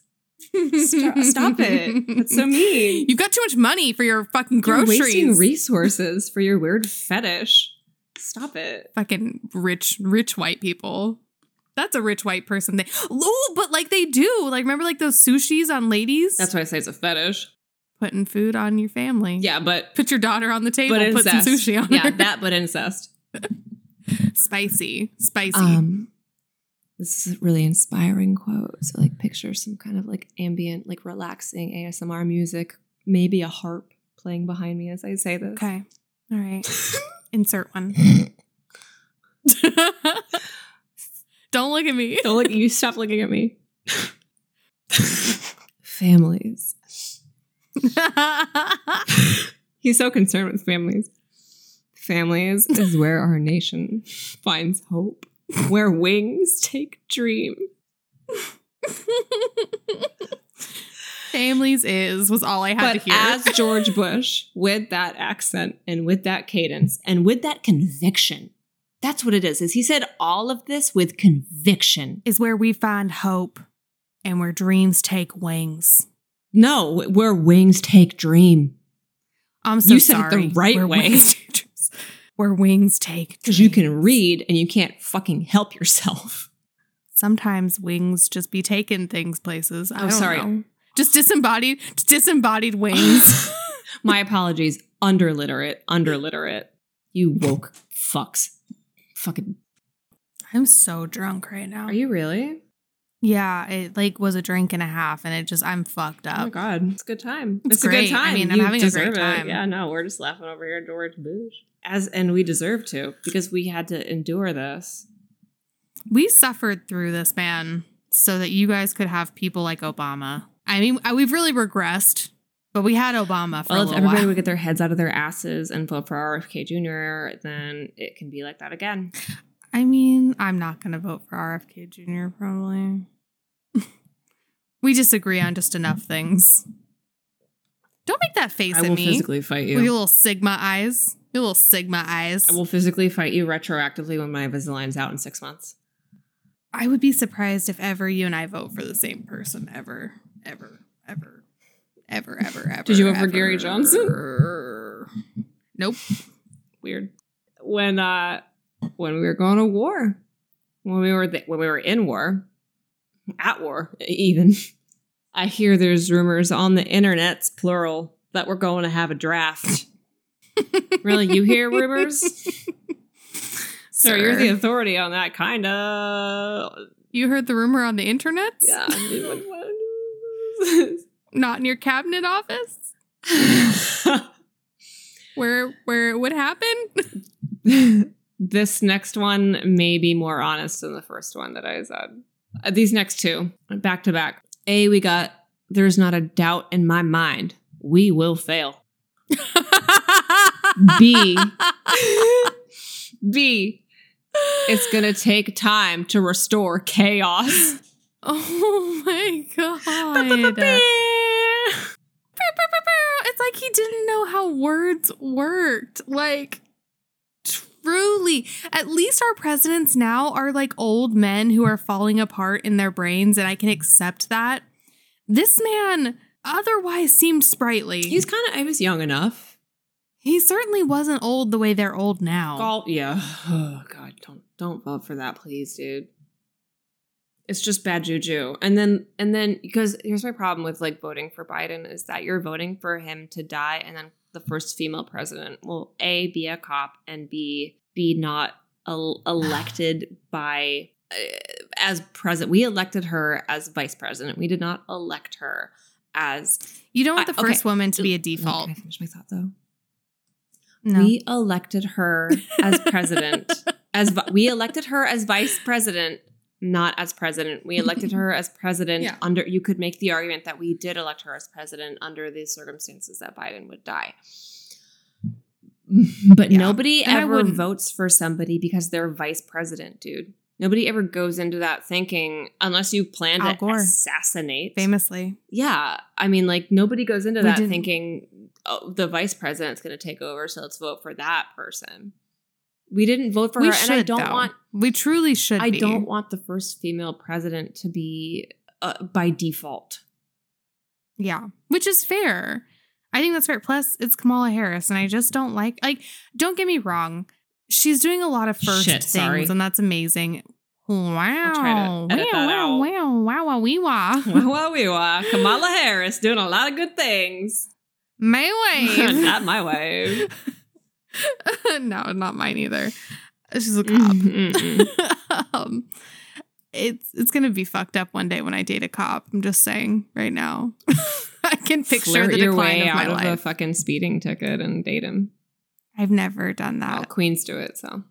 Stop, stop it. That's so mean. You've got too much money for your fucking groceries. You're wasting resources for your weird fetish. Stop it. fucking rich, rich white people. That's a rich white person thing. Ooh, but like they do. Like remember like those sushis on ladies? That's why I say it's a fetish. putting food on your family. Yeah, but Put your daughter on the table, but put some sushi on Yeah, her. that but incest. Spicy. Spicy. Um, this is a really inspiring quote. So, like, picture some kind of like ambient, like relaxing ASMR music, maybe a harp playing behind me as I say this. okay. All right. Insert one. Don't look at me. Don't look. You stop looking at me. families. He's so concerned with families. Families is where our nation finds hope, where wings take dream. Families is was all I had But to hear. as George Bush, with that accent and with that cadence and with that conviction, that's what it is. Is he said all of this with conviction? is where we find hope and where dreams take wings. No, where wings take dream. I'm so You said it the right Where way. Wings take dreams. Where wings take Because you can read and you can't fucking help yourself. Sometimes wings just be taking things places. I Oh, sorry. know. Just disembodied, disembodied wings. My apologies. Underliterate, underliterate. You woke fucks. Fucking. I'm so drunk right now. Are you really? Yeah, it like was a drink and a half, and it just I'm fucked up. Oh my god, it's a good time. It's a great. good I time. mean, I'm You having a great deserve it. time. Yeah, no, we're just laughing over here, George Bush. As and we deserve to because we had to endure this. we suffered through this, man, so that you guys could have people like Obama. I mean, I- we've really regressed, but we had Obama for Well, a if everybody while. would get their heads out of their asses and vote for RFK Jr., then it can be like that again. I mean, I'm not going to vote for RFK Jr. Probably. we disagree on just enough things. Don't make that face I at will me physically fight you with your you. little Sigma eyes. Your little Sigma eyes. I will physically fight you retroactively when my Invisalign's out in six months. I would be surprised if ever you and I vote for the same person ever, ever, ever, ever, ever, ever. Did you vote for. Gary Johnson? Nope. Weird. When uh when we were going to war, when we were th- when we were in war, at war even, I hear there's rumors on the internet's plural that we're going to have a draft. Really, you hear rumors? So you're the authority on that, kind of. You heard the rumor on the internet? Yeah. I mean, what- what- Not in your cabinet office? Where where it would happen? this next one may be more honest than the first one that I said. Uh, these next two, back to back. A, we got, there's not a doubt in my mind, we will fail. B, B, it's going to take time to restore chaos. Oh my god. It's like he didn't know how words worked. Like, truly. At least our presidents now are like old men who are falling apart in their brains, and I can accept that. This man otherwise seemed sprightly. He's kind of, I was young enough. He certainly wasn't old the way they're old now. Gall, yeah. Oh God, don't don't vote for that, please, dude. It's just bad juju. And then and then because here's my problem with like voting for Biden is that you're voting for him to die, and then the first female president will a be a cop and b be not el- elected by uh, as president. We elected her as vice president. We did not elect her as. You don't want I- the first okay. woman to be a default. Can I finish my thought though? No. We elected her as president. as vi- we elected her as vice president, not as president. We elected her as president Yeah. under. You could make the argument that we did elect her as president under the circumstances that Biden would die. But Yeah. nobody And ever votes for somebody because they're vice president, dude. Nobody ever goes into that thinking unless you plan Al to Gore. assassinate. Famously. Yeah, I mean, like nobody goes into We that didn't- thinking oh, the vice president's going to take over, so let's vote for that person. We didn't vote for we her, should, and I don't though. want. We truly should. I be. don't want the first female president to be uh, by default. Yeah, which is fair. I think that's fair. Plus, it's Kamala Harris, and I just don't like. Like, don't get me wrong. She's doing a lot of first Shit, things, sorry. and that's amazing. Wow! try to edit wow! that wow! Wow! Wow! Wow! Wee wah! well, we were Kamala Harris doing a lot of good things. My wave. Not my way. no, not mine either. She's a cop. Um, it's it's gonna be fucked up one day when I date a cop. I'm just saying right now. I can picture Flirt the your decline way of my out of a fucking speeding ticket and date him. I've never done that. Well, queens do it, so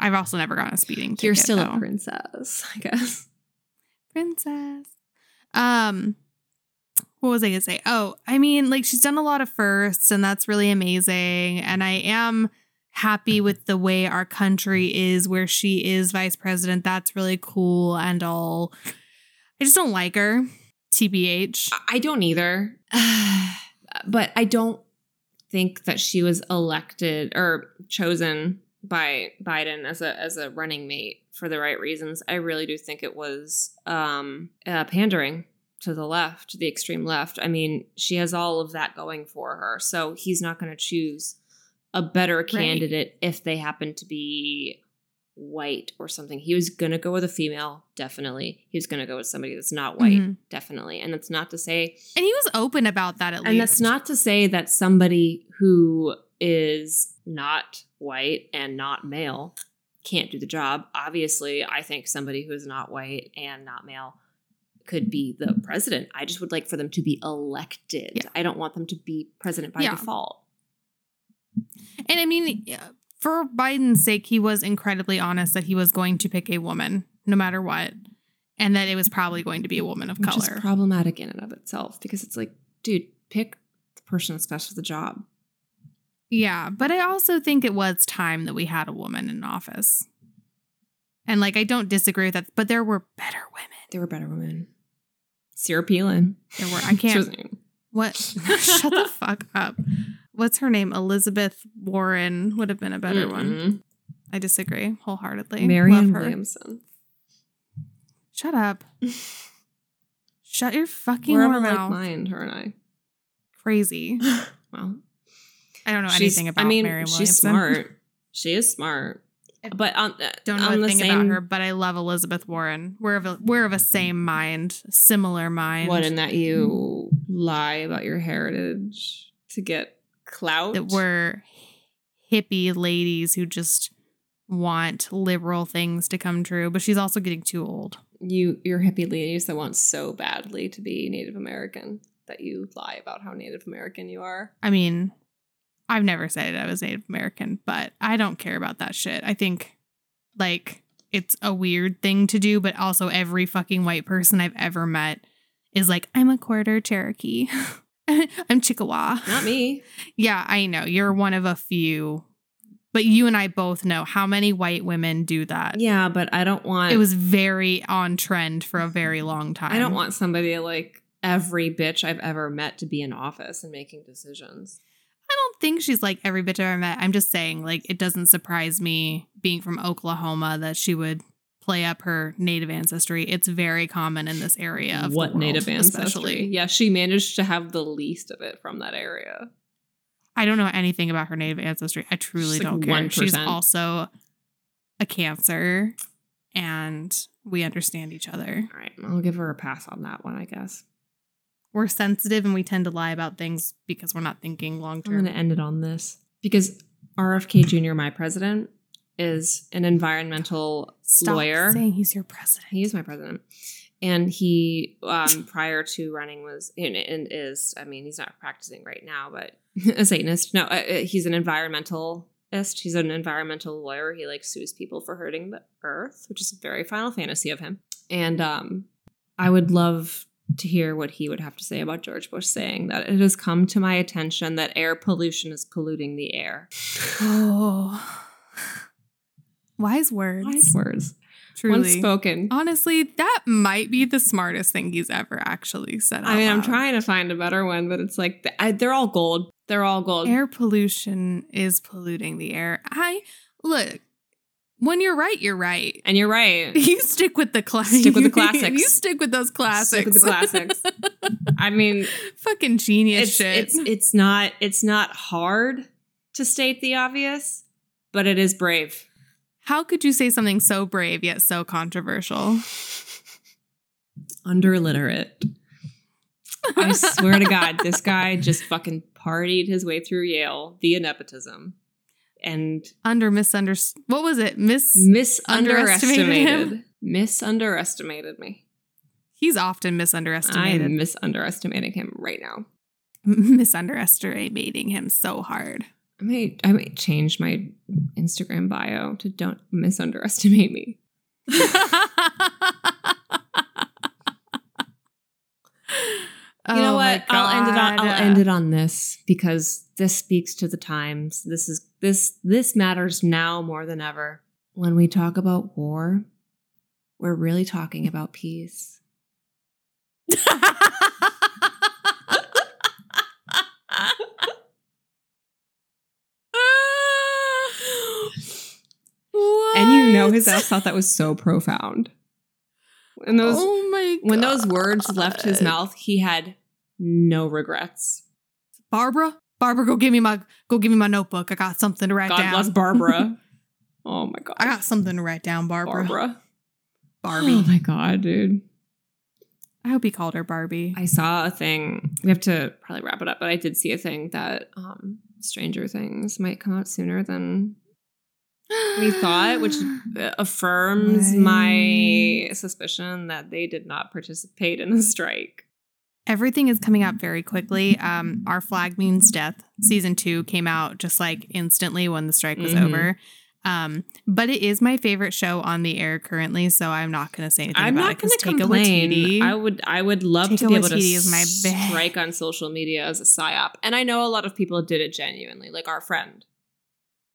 I've also never gotten a speeding ticket. you're still though. a princess, I guess. princess. Um, what was I gonna say? Oh, I mean, like she's done a lot of firsts, and that's really amazing. And I am happy with the way our country is, where she is vice president. That's really cool and all. I just don't like her. TBH. I don't either. but I don't think that she was elected or chosen by Biden as a as a running mate for the right reasons. I really do think it was um, uh, pandering to the left, the extreme left. I mean, she has all of that going for her, so he's not going to choose a better candidate if they happen to be white or something. He was going to go with a female, definitely. He was going to go with somebody that's not white, Mhm. definitely. And that's not to say And he was open about that at least. and that's not to say that somebody who is not white and not male can't do the job. Obviously, I think somebody who is not white and not male could be the mm-hmm. president. I just would like for them to be elected. Yeah. I don't want them to be president by Yeah. default. And I mean, for Biden's sake, he was incredibly honest that he was going to pick a woman no matter what, and that it was probably going to be a woman of Which color. is problematic in and of itself because it's like, dude, pick the person that's best for the job. yeah, but I also think it was time that we had a woman in office. And like, I don't disagree with that, but there were better women. There were better women. Sarah Palin. There were. I can't. What? Shut the fuck up. What's her name? Elizabeth Warren would have been a better one. Mm-mm. I disagree wholeheartedly. Her. Williamson. Shut up. Shut your fucking We're a like mouth. mind, her and I. Crazy. Well, I don't know she's- anything about I mean, Marianne she's smart. She is smart. But on, uh, Don't know on the thing same, about her, but I love Elizabeth Warren. We're of a, we're of a same mind, similar mind. What in that you lie about your heritage to get clout? that we're hippie ladies who just want liberal things to come true. But she's also getting too old. you you're hippie ladies that want so badly to be Native American that you lie about how Native American you are. I mean, I've never said I was Native American, but I don't care about that shit. I think like it's a weird thing to do, but also every fucking white person I've ever met is like, I'm a quarter Cherokee. I'm Chippewa. Not me. Yeah, I know. You're one of a few. But you and I both know how many white women do that. Yeah, but I don't want. It was very on trend for a very long time. I don't want somebody like every bitch I've ever met to be in office and making decisions. I don't think she's like every bitch I've ever met. I'm just saying, like, it doesn't surprise me being from Oklahoma that she would play up her native ancestry. It's very common in this area of the what world, native ancestry? especially. Yeah, she managed to have the least of it from that area. I don't know anything about her native ancestry. I truly She's don't care. She's also a cancer, and we understand each other. All right, I'll give her a pass on that one, I guess. We're sensitive and we tend to lie about things because we're not thinking long term. I'm going to end it on this because RFK Jr., my president, is an environmental Stop lawyer. saying he's your president. He is my president. And he, um, prior to running, was and, and is. I mean, he's not practicing right now, but a Satanist. No, uh, uh, he's an environmentalist. He's an environmental lawyer. He like sues people for hurting the earth, which is a very Final Fantasy of him. And um, I would love to hear what he would have to say about George Bush saying that it has come to my attention that air pollution is polluting the air. Oh. Wise words. Wise words. Truly. Once spoken. Honestly, that might be the smartest thing he's ever actually said. I mean, out I'm trying to find a better one, but it's like I, they're all gold. They're all gold. Air pollution is polluting the air. I look. When you're right, you're right. and you're right. You stick with the classics. Stick with the classics. you stick with those classics. Stick with the classics. I mean, Fucking genius it's shit. it's it's not it's not hard to state the obvious, but it is brave. How could you say something so brave yet so controversial? Underliterate. I swear to God, this guy just fucking partied his way through Yale via nepotism. And Under misunderstood. What was it? Miss. misunderestimated. Underestimated Misunderestimated me. He's often misunderestimated. am misunderestimating him right now. misunderestimating him so hard. I may I might change my Instagram bio to don't misunderestimate me. You know Oh what? I'll end it on I'll end it on this because this speaks to the times. This is this this matters now more than ever. When we talk about war, we're really talking about peace. And you know his ass thought that was so profound. And those oh my when those words left his mouth, he had no regrets. Barbara, Barbara, go give me my go give me my notebook. I got something to write God down. God bless Barbara. oh my god. I got something to write down, Barbara. Barbara. Barbie. Oh my god, dude. I hope he called her Barbie. I saw a thing. We have to probably wrap it up, but I did see a thing that um Stranger Things might come out sooner than we thought, which affirms my suspicion that they did not participate in the strike. Everything is coming out very quickly. Um, Our Flag Means Death season two came out just like instantly when the strike was Mhm. over. Um, but it is my favorite show on the air currently, so I'm not going to say anything I'm about not going to complain. I would I would love to be able to is my strike on social media as a psyop, and I know a lot of people did it genuinely. Like our friend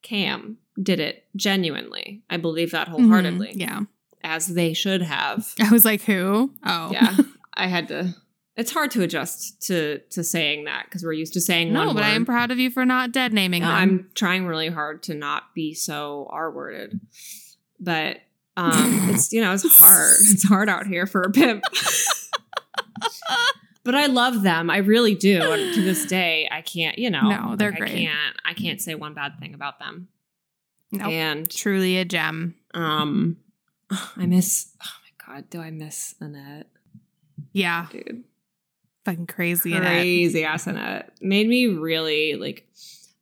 Cam did it genuinely. I believe that wholeheartedly, Mhm, Yeah. as they should have. I was like, who? Oh. Yeah, I had to. It's hard to adjust to to saying that because we're used to saying no, but I am proud of you for not dead naming them. I'm trying really hard to not be so R worded, but um, it's you know it's hard. It's hard out here for a pimp. But I love them. I really do. And to this day, I can't. You know, No, they're like, great. I can't. I can't say one bad thing about them. Nope. And Truly a gem. um, I miss. Oh my god, do I miss Annette, Yeah. dude? Fucking crazy. crazy ass Annette made me really like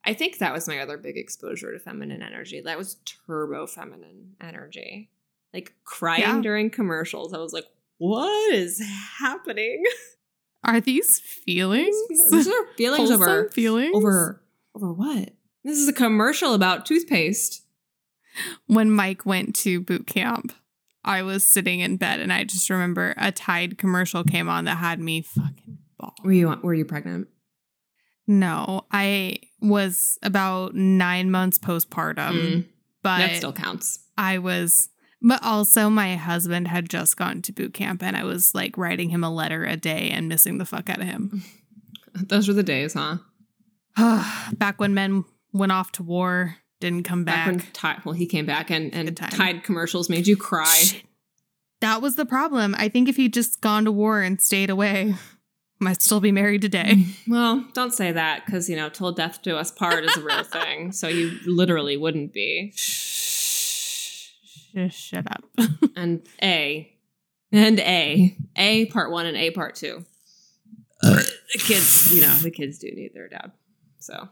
i think that was my other big exposure to feminine energy that was turbo feminine energy like crying Yeah. during commercials i was like what is happening Are these feelings? these are feelings Wholesome over feelings? over over what this is a commercial about toothpaste when Mike went to boot camp, I was sitting in bed and I just remember a Tide commercial came on that had me fucking ball. were you were you pregnant No, I was about nine months postpartum, Mm, but that still counts I was, but also my husband had just gone to boot camp and I was like writing him a letter a day and missing the fuck out of him. those were the days huh Back when men went off to war, didn't come back, back. well he came back and and tide commercials made you cry Shit. That was the problem. I think if he'd just gone to war and stayed away, might still be married today. Well, don't say that because, you know, till death do us part is a real thing. So you literally wouldn't be. Shh, shut up. And A, and A, A part one and A part two. the kids, you know, the kids do need their dad. So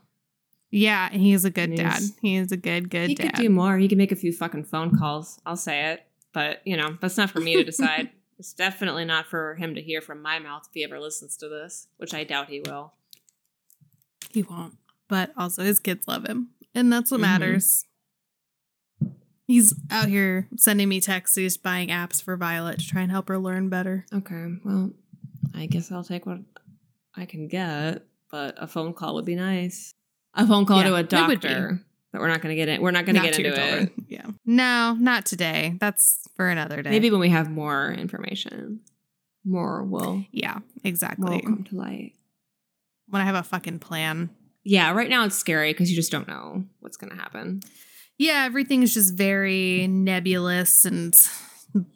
yeah, he's a good And dad. he's- He is a good, good he dad. could do more. He could make a few fucking phone calls. I'll say it. But, you know, that's not for me to decide. it's definitely not for him to hear from my mouth if he ever listens to this, which I doubt he will. He won't. But also, his kids love him. And that's what Mhm. matters. He's out here sending me texts. He's buying apps for Violet to try and help her learn better. Okay, well, I guess I'll take what I can get, but a phone call would be nice. A phone call Yeah, to a it would be. doctor. But we're not going to get it. We're not going to get into it. Yeah. No, not today. That's for another day. Maybe when we have more information, more will Yeah, exactly. will come to light. When I have a fucking plan. Yeah, right now it's scary because you just don't know what's going to happen. Yeah, everything is just very nebulous and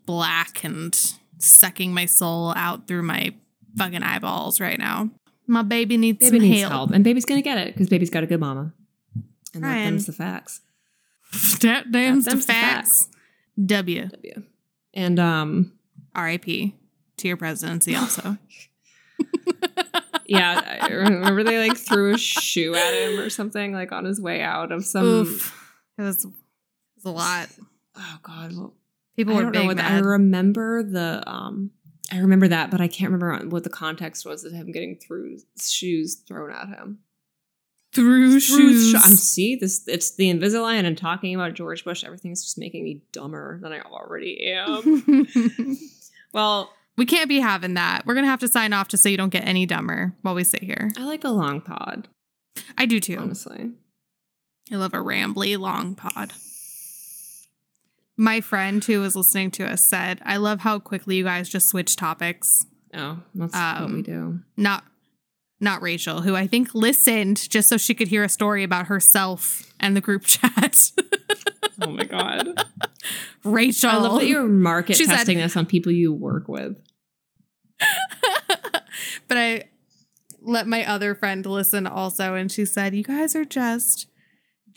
black and sucking my soul out through my fucking eyeballs right now. My baby needs Baby needs help. help, and baby's going to get it because baby's got a good mama. And that them's the facts. That damns That the them's the facts. W. W. And um, R.I.P. to your presidency also. yeah, I Remember they like threw a shoe at him or something like on his way out of some. Oof. It was, it was a lot. Oh God, People were big the- I remember the um. I remember that, but I can't remember what the context was of him getting through shoes thrown at him. through Through shoes. I'm see this. It's the Invisalign and talking about George Bush. Everything's just making me dumber than I already am. well, we can't be having that. We're gonna have to sign off just so you don't get any dumber while we sit here. I like a long pod. I do too. Honestly, I love a rambly long pod. My friend who was listening to us said, I love how quickly you guys just switch topics. oh, that's what Um, we do. Not not Rachel, who I think listened just so she could hear a story about herself and the group chat. Oh my god. Rachel. I love that you're market She said- testing this on people you work with. but I let my other friend listen also, and she said, You guys are just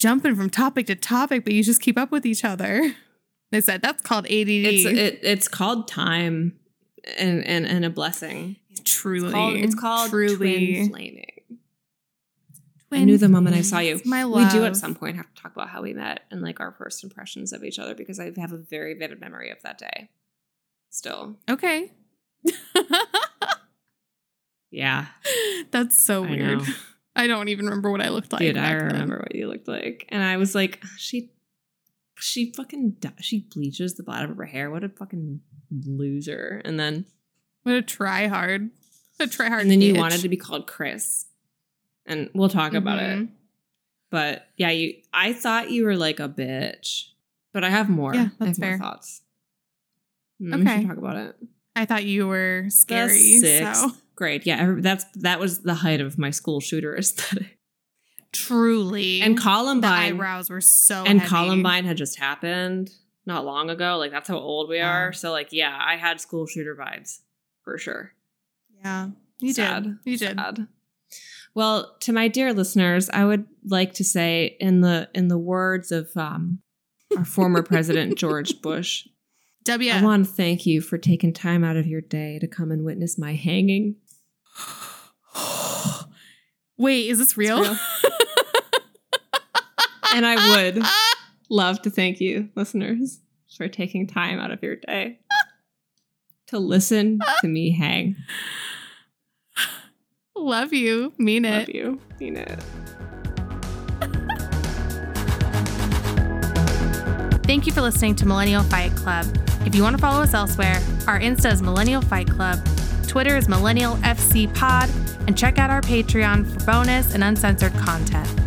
jumping from topic to topic, but you just keep up with each other. They said that's called ADD. It's it, it's called time and and and a blessing. truly. It's called, it's called truly. twin flaming. I knew the moment I saw you. My love. We do at some point have to talk about how we met and like our first impressions of each other because I have a very vivid memory of that day. Still. Okay. Yeah. That's so I weird. know. I, don't even remember what I looked like. Dude, I back then. remember what you looked like. And I was like, she she fucking she bleaches the bottom of her hair. What a fucking loser. And then What a try hard. A try hard. and then you wanted to be called Chris. And we'll talk about it. Mhm. But yeah, you I thought you were like a bitch. But I have more. Yeah, I that's fair. thoughts. Mm, We Okay. should talk about it. I thought you were scary. So grade. Yeah, that's that was the height of my school shooter aesthetic. truly. And the Columbine eyebrows were so and heavy. Columbine had just happened not long ago. Like that's how old we are. So like, yeah, I had school shooter vibes for sure. Yeah. You Sad. did. You did. Sad. Well, to my dear listeners, I would like to say, in the in the words of um, our former president George Bush, I want to thank you for taking time out of your day to come and witness my hanging. Wait, is this real? real. And I would love to thank you, listeners, for taking time out of your day to listen to me hang. Love you. Mean it. Love you. Mean it. Thank you for listening to Millennial Fight Club. If you want to follow us elsewhere, our Insta is Millennial Fight Club, Twitter is Millennial FC Pod, and check out our Patreon for bonus and uncensored content.